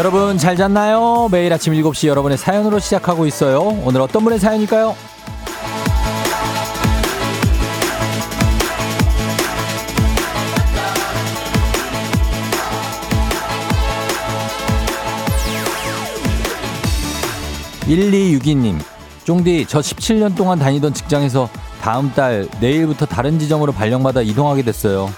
여러분 잘 잤나요? 매일 아침 7시 여러분의 사연으로 시작하고 있어요. 오늘 어떤 분의 사연일까요? 1262님, 쫑디, 저 17년 동안 다니던 직장에서 다음 달 내일부터 다른 지점으로 발령받아 이동하게 됐어요.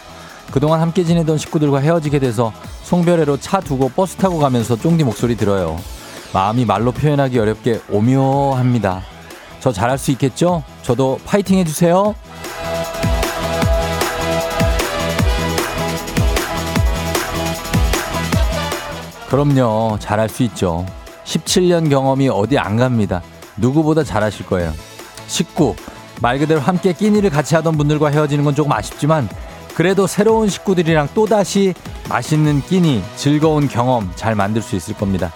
그동안 함께 지내던 식구들과 헤어지게 돼서 송별회로 차 두고 버스 타고 가면서 쫑디 목소리 들어요. 마음이 말로 표현하기 어렵게 오묘합니다. 저 잘할 수 있겠죠? 저도 파이팅 해주세요. 그럼요. 잘할 수 있죠. 17년 경험이 어디 안 갑니다. 누구보다 잘하실 거예요. 19. 말 그대로 함께 끼니를 같이 하던 분들과 헤어지는 건 조금 아쉽지만 그래도 새로운 식구들이랑 또다시 맛있는 끼니, 즐거운 경험 잘 만들 수 있을 겁니다.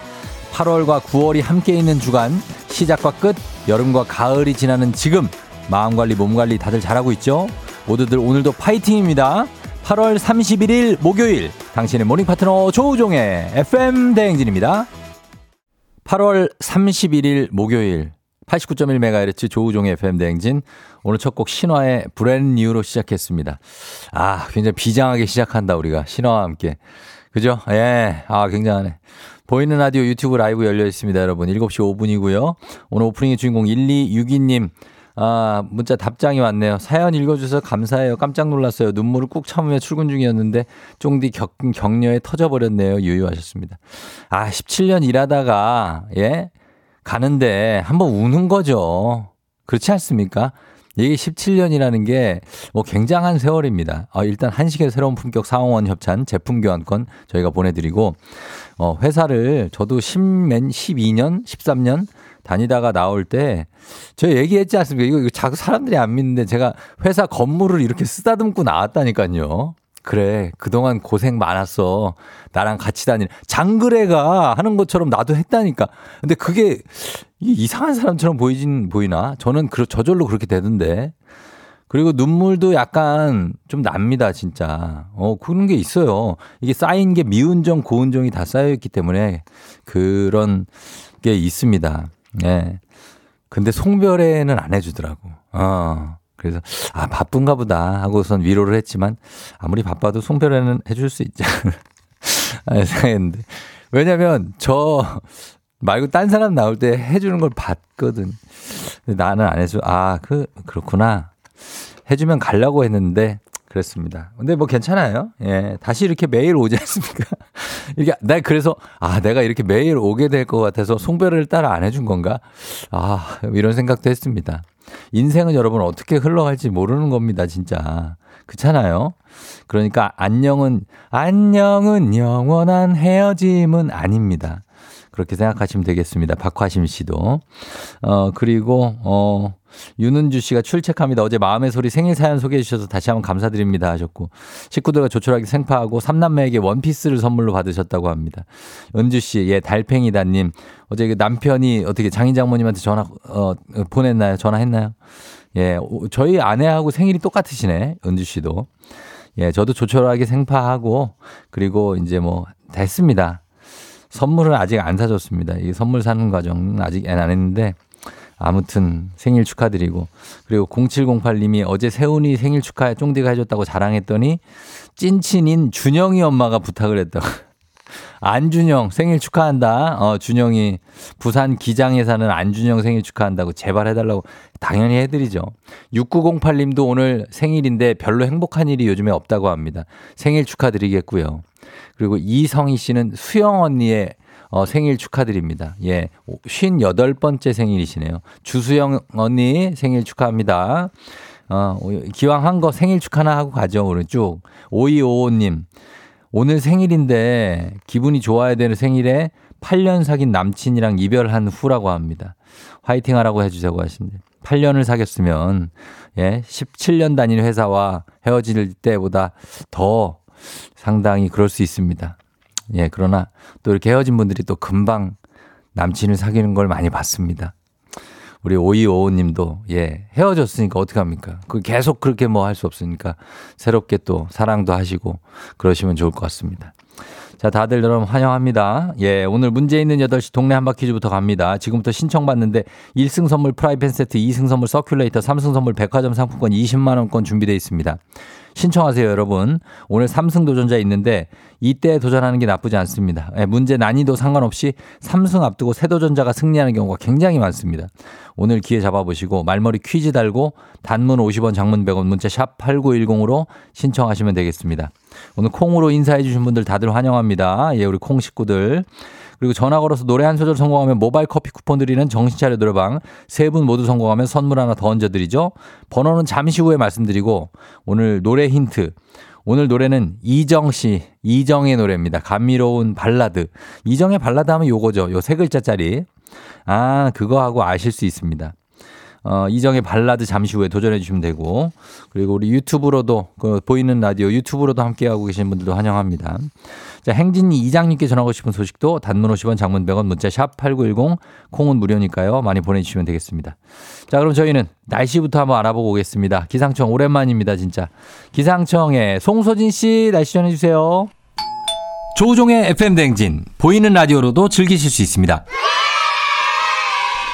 8월과 9월이 함께 있는 주간, 시작과 끝, 여름과 가을이 지나는 지금, 마음 관리, 몸 관리 다들 잘하고 있죠? 모두들 오늘도 파이팅입니다. 8월 31일 목요일, 당신의 morning 파트너 조우종의 FM 대행진입니다. 8월 31일 목요일, 89.1MHz 조우종의 FM 대행진. 오늘 첫 곡 신화의 브랜 뉴로 시작했습니다. 아, 굉장히 비장하게 시작한다, 우리가. 신화와 함께. 그죠? 예. 아, 굉장하네. 보이는 라디오 유튜브 라이브 열려 있습니다, 여러분. 7시 5분이고요. 오늘 오프닝의 주인공 1262님. 아, 문자 답장이 왔네요. 사연 읽어주셔서 감사해요. 깜짝 놀랐어요. 눈물을 꾹 참으며 출근 중이었는데, 쫑디 격, 격려에 터져버렸네요. 유유하셨습니다. 아, 17년 일하다가, 예? 가는데 한번 우는 거죠. 그렇지 않습니까? 이게 17년이라는 게 뭐 굉장한 세월입니다. 어, 일단 한식의 새로운 품격 상원 협찬 제품 교환권 저희가 보내드리고, 어, 회사를 저도 10년, 12년, 13년 다니다가 나올 때, 저 얘기했지 않습니까? 이거, 이거 자꾸 사람들이 안 믿는데 제가 회사 건물을 이렇게 쓰다듬고 나왔다니까요. 그래, 그동안 고생 많았어. 나랑 같이 다니는. 장그래가 하는 것처럼 나도 했다니까. 근데 그게 이상한 사람처럼 보이진, 보이나? 저는 그, 저절로 그렇게 되던데. 그리고 눈물도 약간 좀 납니다, 진짜. 어, 그런 게 있어요. 이게 쌓인 게 미운정, 고운정이 다 쌓여 있기 때문에 그런 게 있습니다. 예. 네. 근데 송별회는 안 해주더라고. 어. 그래서 아 바쁜가 보다 하고선 위로를 했지만 아무리 바빠도 송별회는 해줄 수 있지 생각했는데 왜냐면 저 말고 딴 사람 나올 때 해주는 걸 봤거든. 나는 안 해줘. 아, 그, 그렇구나. 해주면 가려고 했는데, 그랬습니다. 근데 뭐 괜찮아요. 예. 다시 이렇게 매일 오지 않습니까? 이게, 나 그래서, 아, 내가 이렇게 매일 오게 될 것 같아서 송별을 따라 안 해준 건가? 아, 이런 생각도 했습니다. 인생은 여러분 어떻게 흘러갈지 모르는 겁니다, 진짜. 그렇잖아요. 그러니까 안녕은 안녕은 영원한 헤어짐은 아닙니다. 그렇게 생각하시면 되겠습니다. 박화심 씨도. 어, 그리고, 어, 윤은주 씨가 출첵합니다. 어제 마음의 소리 생일 사연 소개해 주셔서 다시 한번 감사드립니다 하셨고, 식구들과 조촐하게 생파하고 삼남매에게 원피스를 선물로 받으셨다고 합니다. 은주 씨, 예, 달팽이다님. 어제 그 남편이 어떻게 장인 장모님한테 전화, 어, 보냈나요? 전화했나요? 예, 저희 아내하고 생일이 똑같으시네. 은주 씨도. 예, 저도 조촐하게 생파하고, 그리고 이제 뭐, 됐습니다. 선물은 아직 안 사줬습니다. 이 선물 사는 과정은 아직 안 했는데 아무튼 생일 축하드리고 그리고 0708님이 어제 세훈이 생일 축하해 쫑디가 해줬다고 자랑했더니 찐친인 준영이 엄마가 부탁을 했다고. 안준영 생일 축하한다. 어, 준영이 부산 기장에 사는 안준영 생일 축하한다고 제발 해달라고 당연히 해드리죠. 6908님도 오늘 생일인데 별로 행복한 일이 요즘에 없다고 합니다. 생일 축하드리겠고요. 그리고 이성희 씨는 수영 언니의 어, 생일 축하드립니다. 예. 58번째 생일이시네요. 주수영 언니 생일 축하합니다. 어, 기왕 한 거 생일 축하나 하고 가죠. 오늘 쭉. 5255님. 오늘 생일인데 기분이 좋아야 되는 생일에 8년 사귄 남친이랑 이별한 후라고 합니다. 화이팅 하라고 해주자고 하신데. 8년을 사귀었으면, 예, 17년 다니는 회사와 헤어질 때보다 더 상당히 그럴 수 있습니다. 예, 그러나 또 이렇게 헤어진 분들이 또 금방 남친을 사귀는 걸 많이 봤습니다. 우리 오이오오 님도, 예, 헤어졌으니까 어떡합니까? 그 계속 그렇게 뭐 할 수 없으니까 새롭게 또 사랑도 하시고 그러시면 좋을 것 같습니다. 자, 다들 여러분 환영합니다. 예, 오늘 문제 있는 8시 동네 한바퀴즈부터 갑니다. 지금부터 신청받는데 1승 선물 프라이팬 세트, 2승 선물 서큘레이터, 3승 선물 백화점 상품권 20만원권 준비되어 있습니다. 신청하세요, 여러분. 오늘 3승 도전자 있는데 이때 도전하는 게 나쁘지 않습니다. 예, 문제 난이도 상관없이 3승 앞두고 새 도전자가 승리하는 경우가 굉장히 많습니다. 오늘 기회 잡아보시고 말머리 퀴즈 달고 단문 50원 장문 100원 문자 샵 8910으로 신청하시면 되겠습니다. 오늘 콩으로 인사해 주신 분들 다들 환영합니다. 예, 우리 콩 식구들. 그리고 전화 걸어서 노래 한 소절 성공하면 모바일 커피 쿠폰 드리는 정신차려 노래방 세 분 모두 성공하면 선물 하나 더 얹어드리죠. 번호는 잠시 후에 말씀드리고 오늘 노래 힌트. 오늘 노래는 이정 씨, 이정의 노래입니다. 감미로운 발라드. 이정의 발라드 하면 요거죠. 요 세 글자짜리. 아, 그거 하고 아실 수 있습니다. 어, 이정의 발라드 잠시 후에 도전해 주시면 되고 그리고 우리 유튜브로도 그 보이는 라디오 유튜브로도 함께하고 계신 분들도 환영합니다. 자, 댕진이 이장님께 전하고 싶은 소식도 단문 50원 장문 100원 문자 샵 8910 콩은 무료니까요. 많이 보내주시면 되겠습니다. 자, 그럼 저희는 날씨부터 한번 알아보고 오겠습니다. 기상청 오랜만입니다, 진짜. 기상청에 송소진 씨 날씨 전해주세요. 조우종의 FM 댕진 보이는 라디오로도 즐기실 수 있습니다.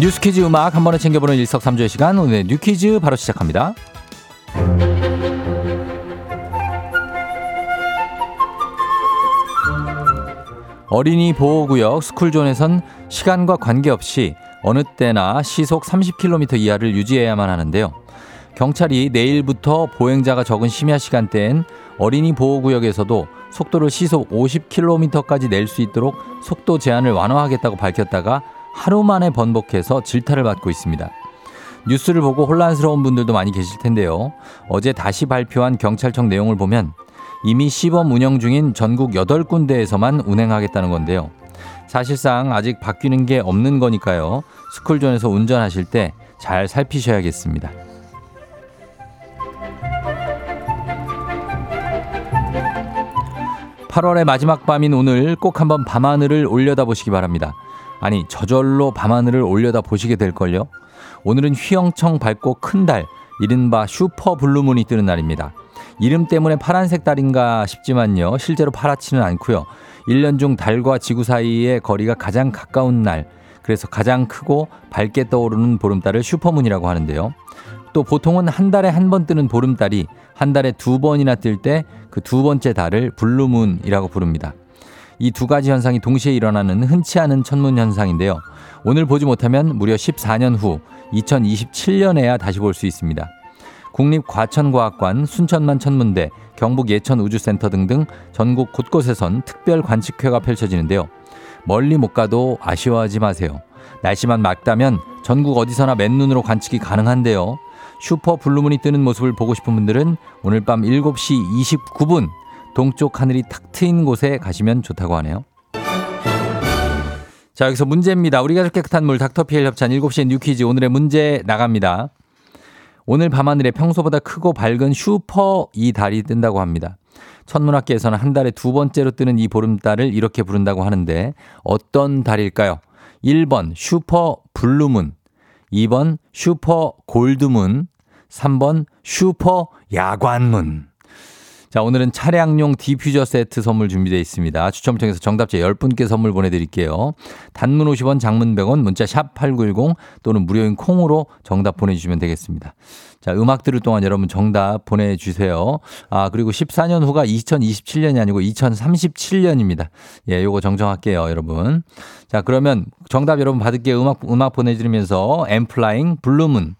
뉴스 퀴즈 음악 한 번에 챙겨보는 일석삼조의 시간 오늘의 뉴 퀴즈 바로 시작합니다. 어린이 보호구역 스쿨존에선 시간과 관계없이 어느 때나 시속 30km 이하를 유지해야만 하는데요. 경찰이 내일부터 보행자가 적은 심야 시간대엔 어린이 보호구역에서도 속도를 시속 50km까지 낼 수 있도록 속도 제한을 완화하겠다고 밝혔다가 하루 만에 번복해서 질타를 받고 있습니다. 뉴스를 보고 혼란스러운 분들도 많이 계실 텐데요. 어제 다시 발표한 경찰청 내용을 보면 이미 시범 운영 중인 전국 8군데에서만 운행하겠다는 건데요. 사실상 아직 바뀌는 게 없는 거니까요. 스쿨존에서 운전하실 때 잘 살피셔야겠습니다. 8월의 마지막 밤인 오늘 꼭 한번 밤하늘을 올려다 보시기 바랍니다. 아니 저절로 밤하늘을 올려다 보시게 될걸요. 오늘은 휘영청 밝고 큰 달, 이른바 슈퍼 블루문이 뜨는 날입니다. 이름 때문에 파란색 달인가 싶지만요. 실제로 파랗지는 않고요. 1년 중 달과 지구 사이의 거리가 가장 가까운 날. 그래서 가장 크고 밝게 떠오르는 보름달을 슈퍼문이라고 하는데요. 또 보통은 한 달에 한 번 뜨는 보름달이 한 달에 두 번이나 뜰 때 그 두 번째 달을 블루문이라고 부릅니다. 이 두 가지 현상이 동시에 일어나는 흔치 않은 천문 현상인데요. 오늘 보지 못하면 무려 14년 후 2027년에야 다시 볼 수 있습니다. 국립과천과학관, 순천만 천문대, 경북 예천우주센터 등등 전국 곳곳에선 특별 관측회가 펼쳐지는데요. 멀리 못 가도 아쉬워하지 마세요. 날씨만 맑다면 전국 어디서나 맨눈으로 관측이 가능한데요. 슈퍼 블루문이 뜨는 모습을 보고 싶은 분들은 오늘 밤 7시 29분 동쪽 하늘이 탁 트인 곳에 가시면 좋다고 하네요. 자, 여기서 문제입니다. 우리 가족 깨끗한 물 닥터피엘 협찬 7시에 뉴퀴즈 오늘의 문제 나갑니다. 오늘 밤하늘에 평소보다 크고 밝은 슈퍼 이 달이 뜬다고 합니다. 천문학계에서는 한 달에 두 번째로 뜨는 이 보름달을 이렇게 부른다고 하는데 어떤 달일까요? 1번 슈퍼 블루문, 2번 슈퍼 골드문, 3번 슈퍼 야관문. 자, 오늘은 차량용 디퓨저 세트 선물 준비되어 있습니다. 추첨 통해서 정답자 10분께 선물 보내드릴게요. 단문 50원, 장문 100원, 문자 샵 8910 또는 무료인 콩으로 정답 보내주시면 되겠습니다. 자, 음악 들을 동안 여러분 정답 보내주세요. 아, 그리고 14년 후가 2027년이 아니고 2037년입니다. 예, 요거 정정할게요, 여러분. 자, 그러면 정답 여러분 받을게요. 음악, 음악 보내드리면서 엔플라잉 블루문.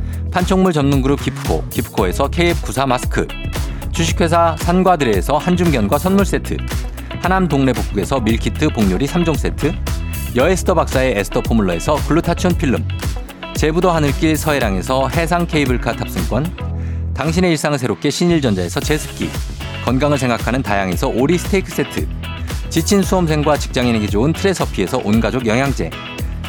판촉물 전문 그룹 기프코 기프코에서 KF94 마스크, 주식회사 산과드레에서 한줌견과 선물 세트, 하남 동네 북국에서 밀키트 복요리 3종 세트, 여에스더 박사의 에스더 포뮬러에서 글루타치온 필름, 제부도 하늘길 서해랑에서 해상 케이블카 탑승권, 당신의 일상을 새롭게 신일전자에서 제습기, 건강을 생각하는 다양에서 오리 스테이크 세트, 지친 수험생과 직장인에게 좋은 트레서피에서 온가족 영양제,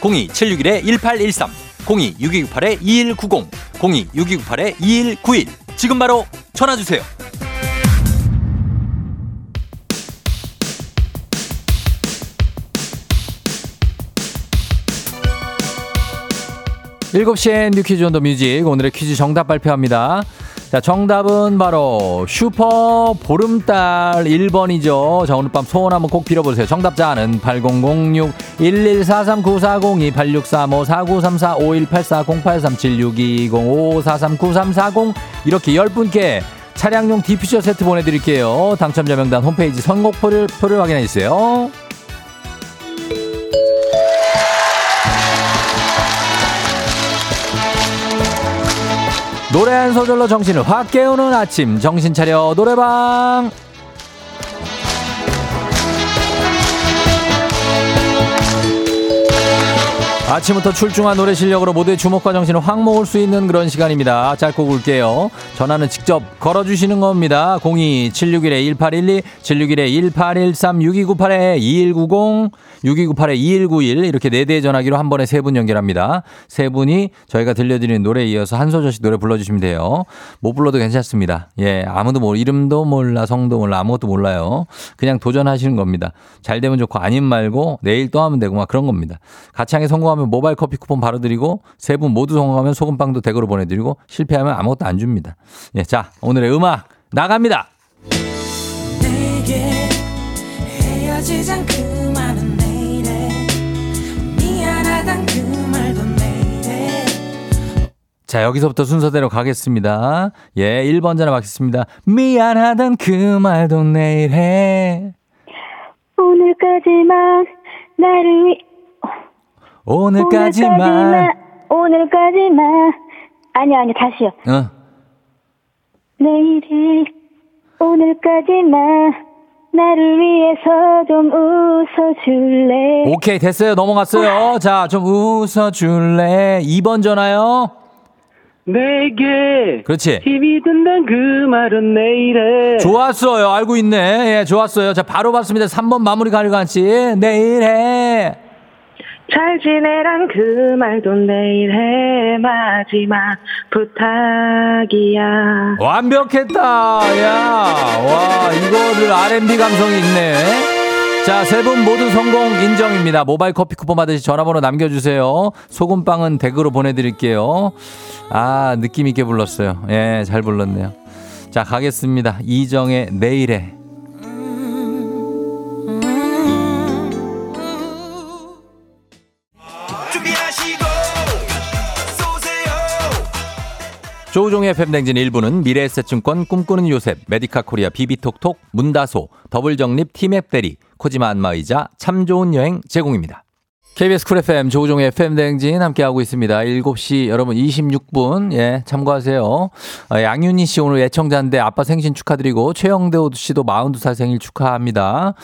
02761-1813, 026298-2190, 026298-2191. 지금 바로 전화 주세요. 7시엔 You Quiz on the Music 오늘의 퀴즈 정답 발표합니다. 자, 정답은 바로 슈퍼 보름달 1번이죠. 자, 오늘 밤 소원 한번 꼭 빌어보세요. 정답자는 8006 11439402 8635 4934 5184 0837 6220 5439 이렇게 10분께 차량용 디퓨저 세트 보내드릴게요. 당첨자 명단 홈페이지 선곡표를 표를 확인해 주세요. 노래 한 소절로 정신을 확 깨우는 아침 정신 차려 노래방 아침부터 출중한 노래 실력으로 모두의 주목과 정신을 확 모을 수 있는 그런 시간입니다. 짧고 굵게요. 전화는 직접 걸어주시는 겁니다. 02-761-1812, 761-1813-6298-2190, 6298-2191 이렇게 네 대의 전화기로 한 번에 세 분 연결합니다. 세 분이 저희가 들려드리는 노래에 이어서 한 소절씩 노래 불러주시면 돼요. 못 불러도 괜찮습니다. 예, 아무도 몰 이름도 몰라 성도 몰라 아무것도 몰라요. 그냥 도전하시는 겁니다. 잘 되면 좋고 아님 말고 내일 또 하면 되고 막 그런 겁니다. 가창에 성공하면 모바일 커피 쿠폰 바로 드리고 세 분 모두 성공하면 소금빵도 댁으로 보내드리고 실패하면 아무것도 안 줍니다. 예, 자 오늘의 음악 나갑니다. 내게 헤어지잔 그 자 여기서부터 순서대로 가겠습니다. 예 1번 전화 받겠습니다. 미안하단 그 말도 내일 해 오늘까지만 나를 위 오늘까지만 오늘까지만, 오늘까지만. 아니요 아니요 다시요 어. 내일이 오늘까지만 나를 위해서 좀 웃어줄래 오케이 됐어요 넘어갔어요 자 좀 웃어줄래 2번 전화요 내게 그렇지. 힘이 든단 그 말은 내일에. 좋았어요. 알고 있네. 예 좋았어요. 자 바로 봤습니다. 3번 마무리 가려간지. 내일해. 잘 지내란 그 말도 내일 해. 마지막 부탁이야. 완벽했다. 야와 이거를 R&B 감성이 있네 자, 세 분 모두 성공 인정입니다. 모바일 커피 쿠폰 받으시 전화번호 남겨주세요. 소금빵은 댁으로 보내드릴게요. 아, 느낌있게 불렀어요. 예, 잘 불렀네요. 자, 가겠습니다. 이정의 내일에. 조우종의 팬댕진 일부는 미래에셋증권 꿈꾸는 요셉, 메디카 코리아 비비톡톡, 문다소, 더블정립 티맵 대리, 코지마 안마의자, 참 좋은 여행 제공입니다. KBS 쿨 FM 조우종의 FM 대행진 함께하고 있습니다. 7시 여러분 26분 예 참고하세요. 어, 양윤희 씨 오늘 예청자인데 아빠 생신 축하드리고 최영대호 씨도 42살 생일 축하합니다.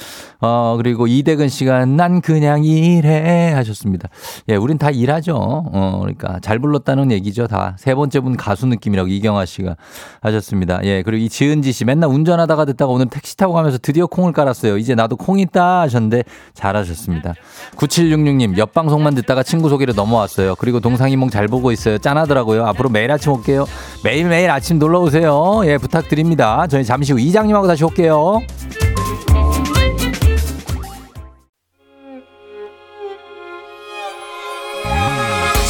어 그리고 이대근 씨가 난 그냥 일해 하셨습니다. 예 우린 다 일하죠. 어 그러니까 잘 불렀다는 얘기죠 다. 세 번째 분 가수 느낌이라고 이경아 씨가 하셨습니다. 예 그리고 이 지은지 씨 맨날 운전하다가 듣다가 오늘 택시 타고 가면서 드디어 콩을 깔았어요. 이제 나도 콩 있다 하셨는데 잘하셨습니다. 9766님 옆 방송만 듣다가 친구 소개로 넘어왔어요. 그리고 동상이몽 잘 보고 있어요. 짠하더라고요. 앞으로 매일 아침 올게요. 매일매일 아침 놀러 오세요. 예 부탁드립니다. 저희 잠시 후 이장님하고 다시 올게요.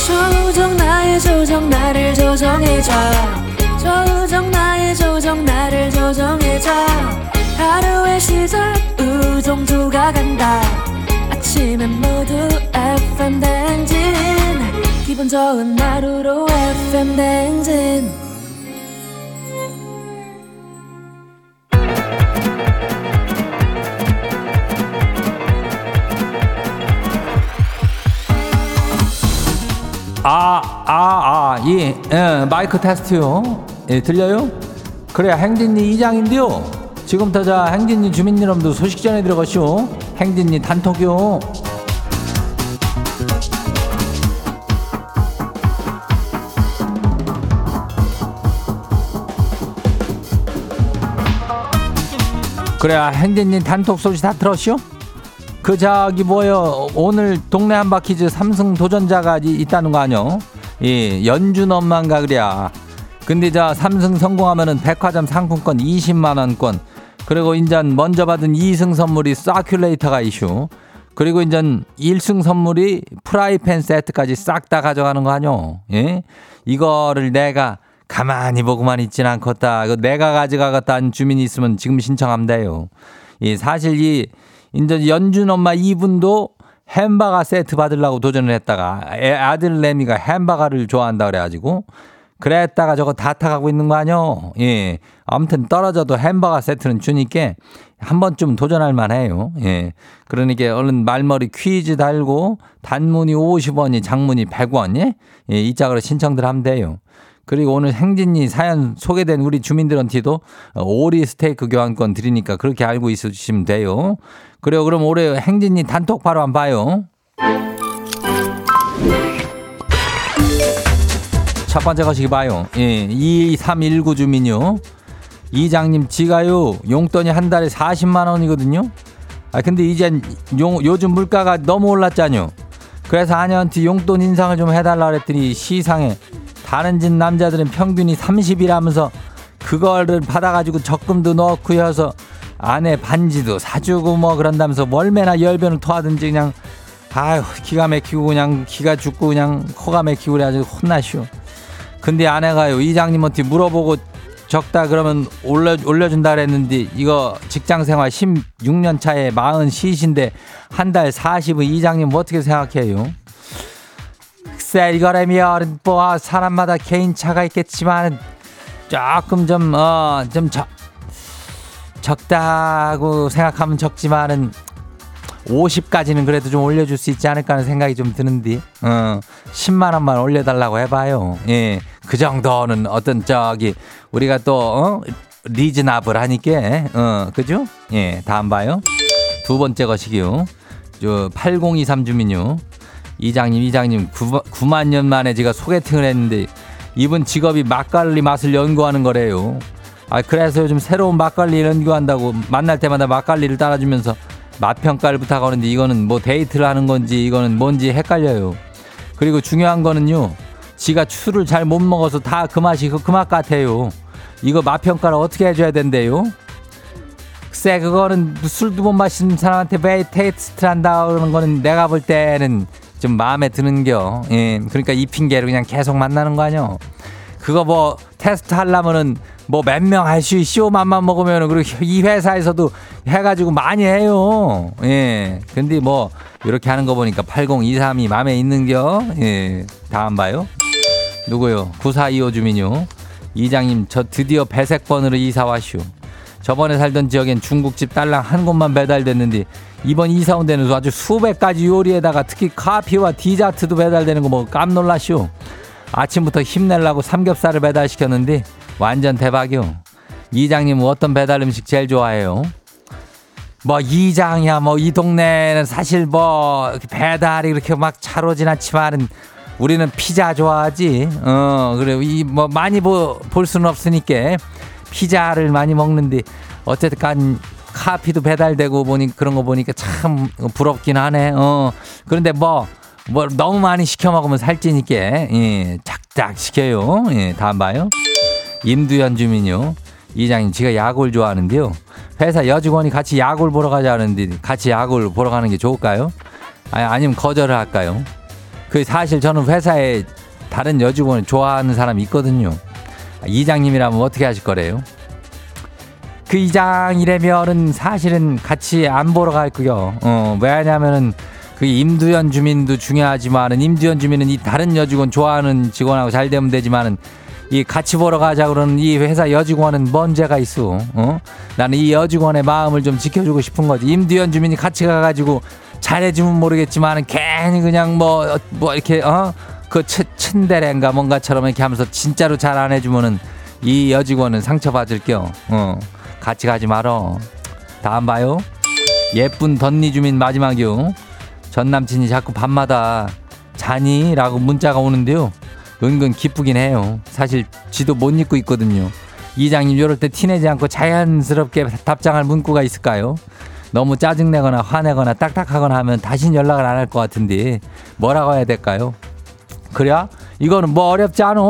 조정 나의 조정 나를 조정해줘 조정 나의 조정 나를 조정해줘 하루의 시절 우정조가 간다 아침엔 모두 FM 댕진 기분 좋은 하루로 FM 댕진 아, 아, 아, 예, 예, 마이크 테스트요. 예, 들려요? 그래, 행진이 이장인데요. 지금부터 자, 행진이 주민 여러분들 소식 전해 들어가시오. 행진이 단톡요. 그래, 행진이 단톡 소식 다 들었시오? 그 저기 뭐요 오늘 동네 한바퀴즈 삼승 도전자가 이- 있다는 거 아니요? 이 연준 엄마인가 그래야. 근데 저 삼승 성공하면은 백화점 상품권 20만 원권 그리고 인전 먼저 받은 2승 선물이 사큘레이터가 이슈 그리고 인전 1승 선물이 프라이팬 세트까지 싹 다 가져가는 거 아니요? 예? 이거를 내가 가만히 보고만 있진 않겠다. 이거 내가 가져가겠다는 주민이 있으면 지금 돼요. 이 사실 이 이제 연준 엄마 이분도 햄버거 세트 받으려고 도전을 했다가 애- 아들 레미가 햄버거를 좋아한다 그래가지고 그랬다가 저거 다 타가고 있는 거 아니요? 예. 아무튼 떨어져도 햄버거 세트는 주니까 한 번쯤 도전할 만해요. 예. 그러니까 얼른 말머리 퀴즈 달고 단문이 50원이 장문이 100원 예? 예, 이 짝으로 신청들 하면 돼요. 그리고 오늘 행진이 사연 소개된 우리 주민들한테도 오리 스테이크 교환권 드리니까 그렇게 알고 있으시면 돼요. 그래요. 그럼 올해 행진이 단톡 바로 한번 봐요. 첫 번째 거시기 봐요. 예, 2319 주민요. 이장님 지가요 용돈이 한 달에 40만 원이거든요. 아 근데 이젠 용, 요즘 물가가 너무 올랐잖요. 그래서 아내한테 용돈 인상을 좀 해달라 그랬더니 시상에 다른 집 남자들은 평균이 30이라면서 그거를 받아가지고 적금도 넣고 해서 아내 반지도 사주고 뭐 그런다면서 월매나 열변을 토하든지 그냥 아유 기가 막히고 그냥 기가 죽고 그냥 코가 막히고 그래가지고 혼나시오. 근데 아내가요 이장님한테 물어보고 적다 그러면 올려 올려준다 그랬는데 이거 직장 생활 16년 차에 마흔 시신데 한 달 40은 이장님 어떻게 생각해요? 글쎄 이거라면 뭐 사람마다 개인 차가 있겠지만 조금 좀어좀 적다고 생각하면 적지만은 50까지는 그래도 좀 올려줄 수 있지 않을까 하는 생각이 좀 드는데, 어, 10만 원만 올려달라고 해봐요. 예, 그 정도는 어떤 저기 우리가 또 어? 리즈나블 하니까, 어, 그죠? 예, 다음 봐요. 두 번째 것이기요. 저 8023 주민요. 이장님, 이장님 9, 9만 년 만에 제가 소개팅을 했는데 이분 직업이 막걸리 맛을 연구하는 거래요. 아, 그래서 요즘 새로운 막걸리 연구한다고 만날 때마다 막걸리를 따라주면서 맛 평가를 부탁하는데 이거는 뭐 데이트를 하는 건지 이거는 뭔지 헷갈려요. 그리고 중요한 거는요. 지가 술을 잘 못 먹어서 다 그 맛이 그 맛 같아요. 이거 맛 평가를 어떻게 해줘야 된대요? 글쎄 그거는 술도 못 마시는 사람한테 왜 테스트를 한다 그러는 거는 내가 볼 때는 좀 마음에 드는겨. 예, 그러니까 이 핑계로 그냥 계속 만나는 거 아니요? 그거 뭐 테스트 하려면은 뭐 몇 명 할 수 있쇼 맘만 먹으면은 그리고 이 회사에서도 해가지고 많이 해요. 예. 근데 뭐 이렇게 하는 거 보니까 8023이 마음에 있는겨. 예. 다음 봐요. 누구요? 9425 주민요. 이장님 저 드디어 배색번으로 이사 왔슈. 저번에 살던 지역엔 중국집 딸랑 한 곳만 배달됐는데 이번 이사 온 데는 아주 수백 가지 요리에다가 특히 커피와 디저트도 배달되는 거 뭐 깜놀라쇼. 아침부터 힘내려고 삼겹살을 배달시켰는데 완전 대박이요. 이장님은 어떤 배달 음식 제일 좋아해요? 뭐 이장이야 뭐 이 동네는 사실 뭐 이렇게 배달이 그렇게 막 차로진 않지만은 우리는 피자 좋아하지. 어 그래 이뭐 많이 보, 볼 수는 없으니까 피자를 많이 먹는데 어쨌든 간 카피도 배달되고 보니 그런 거 보니까 참 부럽긴 하네. 어 그런데 뭐뭐 너무 많이 시켜 먹으면 살찌니까 예, 작작 시켜요. 예, 다음 봐요. 임두현 주민요. 이장님 제가 야구를 좋아하는데요. 회사 여직원이 같이 야구를 보러 가자는데 같이 야구를 보러 가는 게 좋을까요? 아니, 아니 면 거절을 할까요? 그 사실 저는 회사에 다른 여직원을 좋아하는 사람이 있거든요. 이장님이라면 어떻게 하실 거래요? 그 이장이라면은 사실은 같이 안 보러 갈 거요. 어, 왜냐면은 그 임두현 주민도 중요하지만은 임두현 주민은 이 다른 여직원 좋아하는 직원하고 잘 되면 되지만은 이 같이 보러 가자 그러는 이 회사 여직원은 뭔 죄가 있어. 어? 나는 이 여직원의 마음을 좀 지켜주고 싶은 거지. 임두현 주민이 같이 가가지고 잘해주면 모르겠지만은 괜히 그냥 뭐, 뭐 이렇게, 어? 그 츤데레인가 뭔가처럼 이렇게 하면서 진짜로 잘 안 해주면은 이 여직원은 상처받을 겨. 어. 같이 가지 말어. 다음 봐요. 예쁜 덧니 주민 마지막이요. 전 남친이 자꾸 밤마다 자니? 라고 문자가 오는데요. 은근 기쁘긴 해요. 사실 지도 못 읽고 있거든요. 이장님 이럴 때 티내지 않고 자연스럽게 답장할 문구가 있을까요? 너무 짜증내거나 화내거나 딱딱하거나 하면 다신 연락을 안 할 것 같은데 뭐라고 해야 될까요? 그래? 이거는 뭐 어렵지 않아.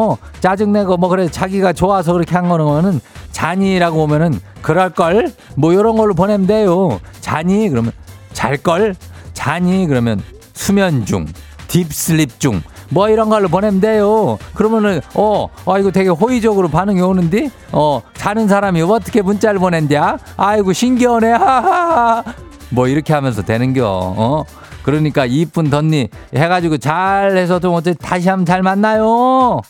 짜증내고 뭐 그래 자기가 좋아서 그렇게 한 거는 잔이라고 오면은 그럴걸? 뭐 이런 걸로 보내면 돼요. 잔이 그러면 잘걸? 잔이 그러면 수면 중, 딥슬립 중. 뭐 이런 걸로 보내면 돼요. 그러면은 어, 아 이거 되게 호의적으로 반응이 오는데 어 자는 사람이 어떻게 문자를 보낸냐? 아이고 신기하네. 하하하. 뭐 이렇게 하면서 되는겨. 어? 그러니까 이쁜 덧니 해가지고 잘 해서 좀 어째 다시 한번 잘 만나요.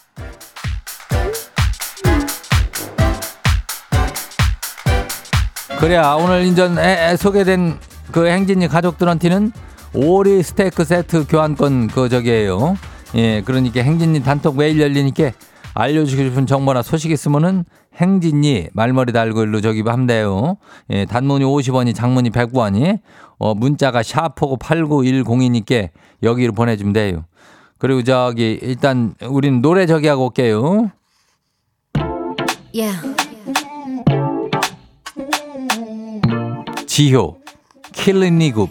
그래야 오늘 인전 에, 에, 소개된 그 행진이 가족들한테는 오리 스테이크 세트 교환권 그 저기에요. 예, 그러니까 행진이 단톡 메일 열리니까 알려주고 싶은 정보나 소식 있으면은 행진이 말머리 달고 일로 저기 돼요. 예, 단문이 50원이 장문이 100원이 어, 문자가 샤프고 8910이니까 여기로 보내주면 돼요. 그리고 저기 일단 우린 노래 저기 하고 올게요. Yeah. 지효 Killin' Me Good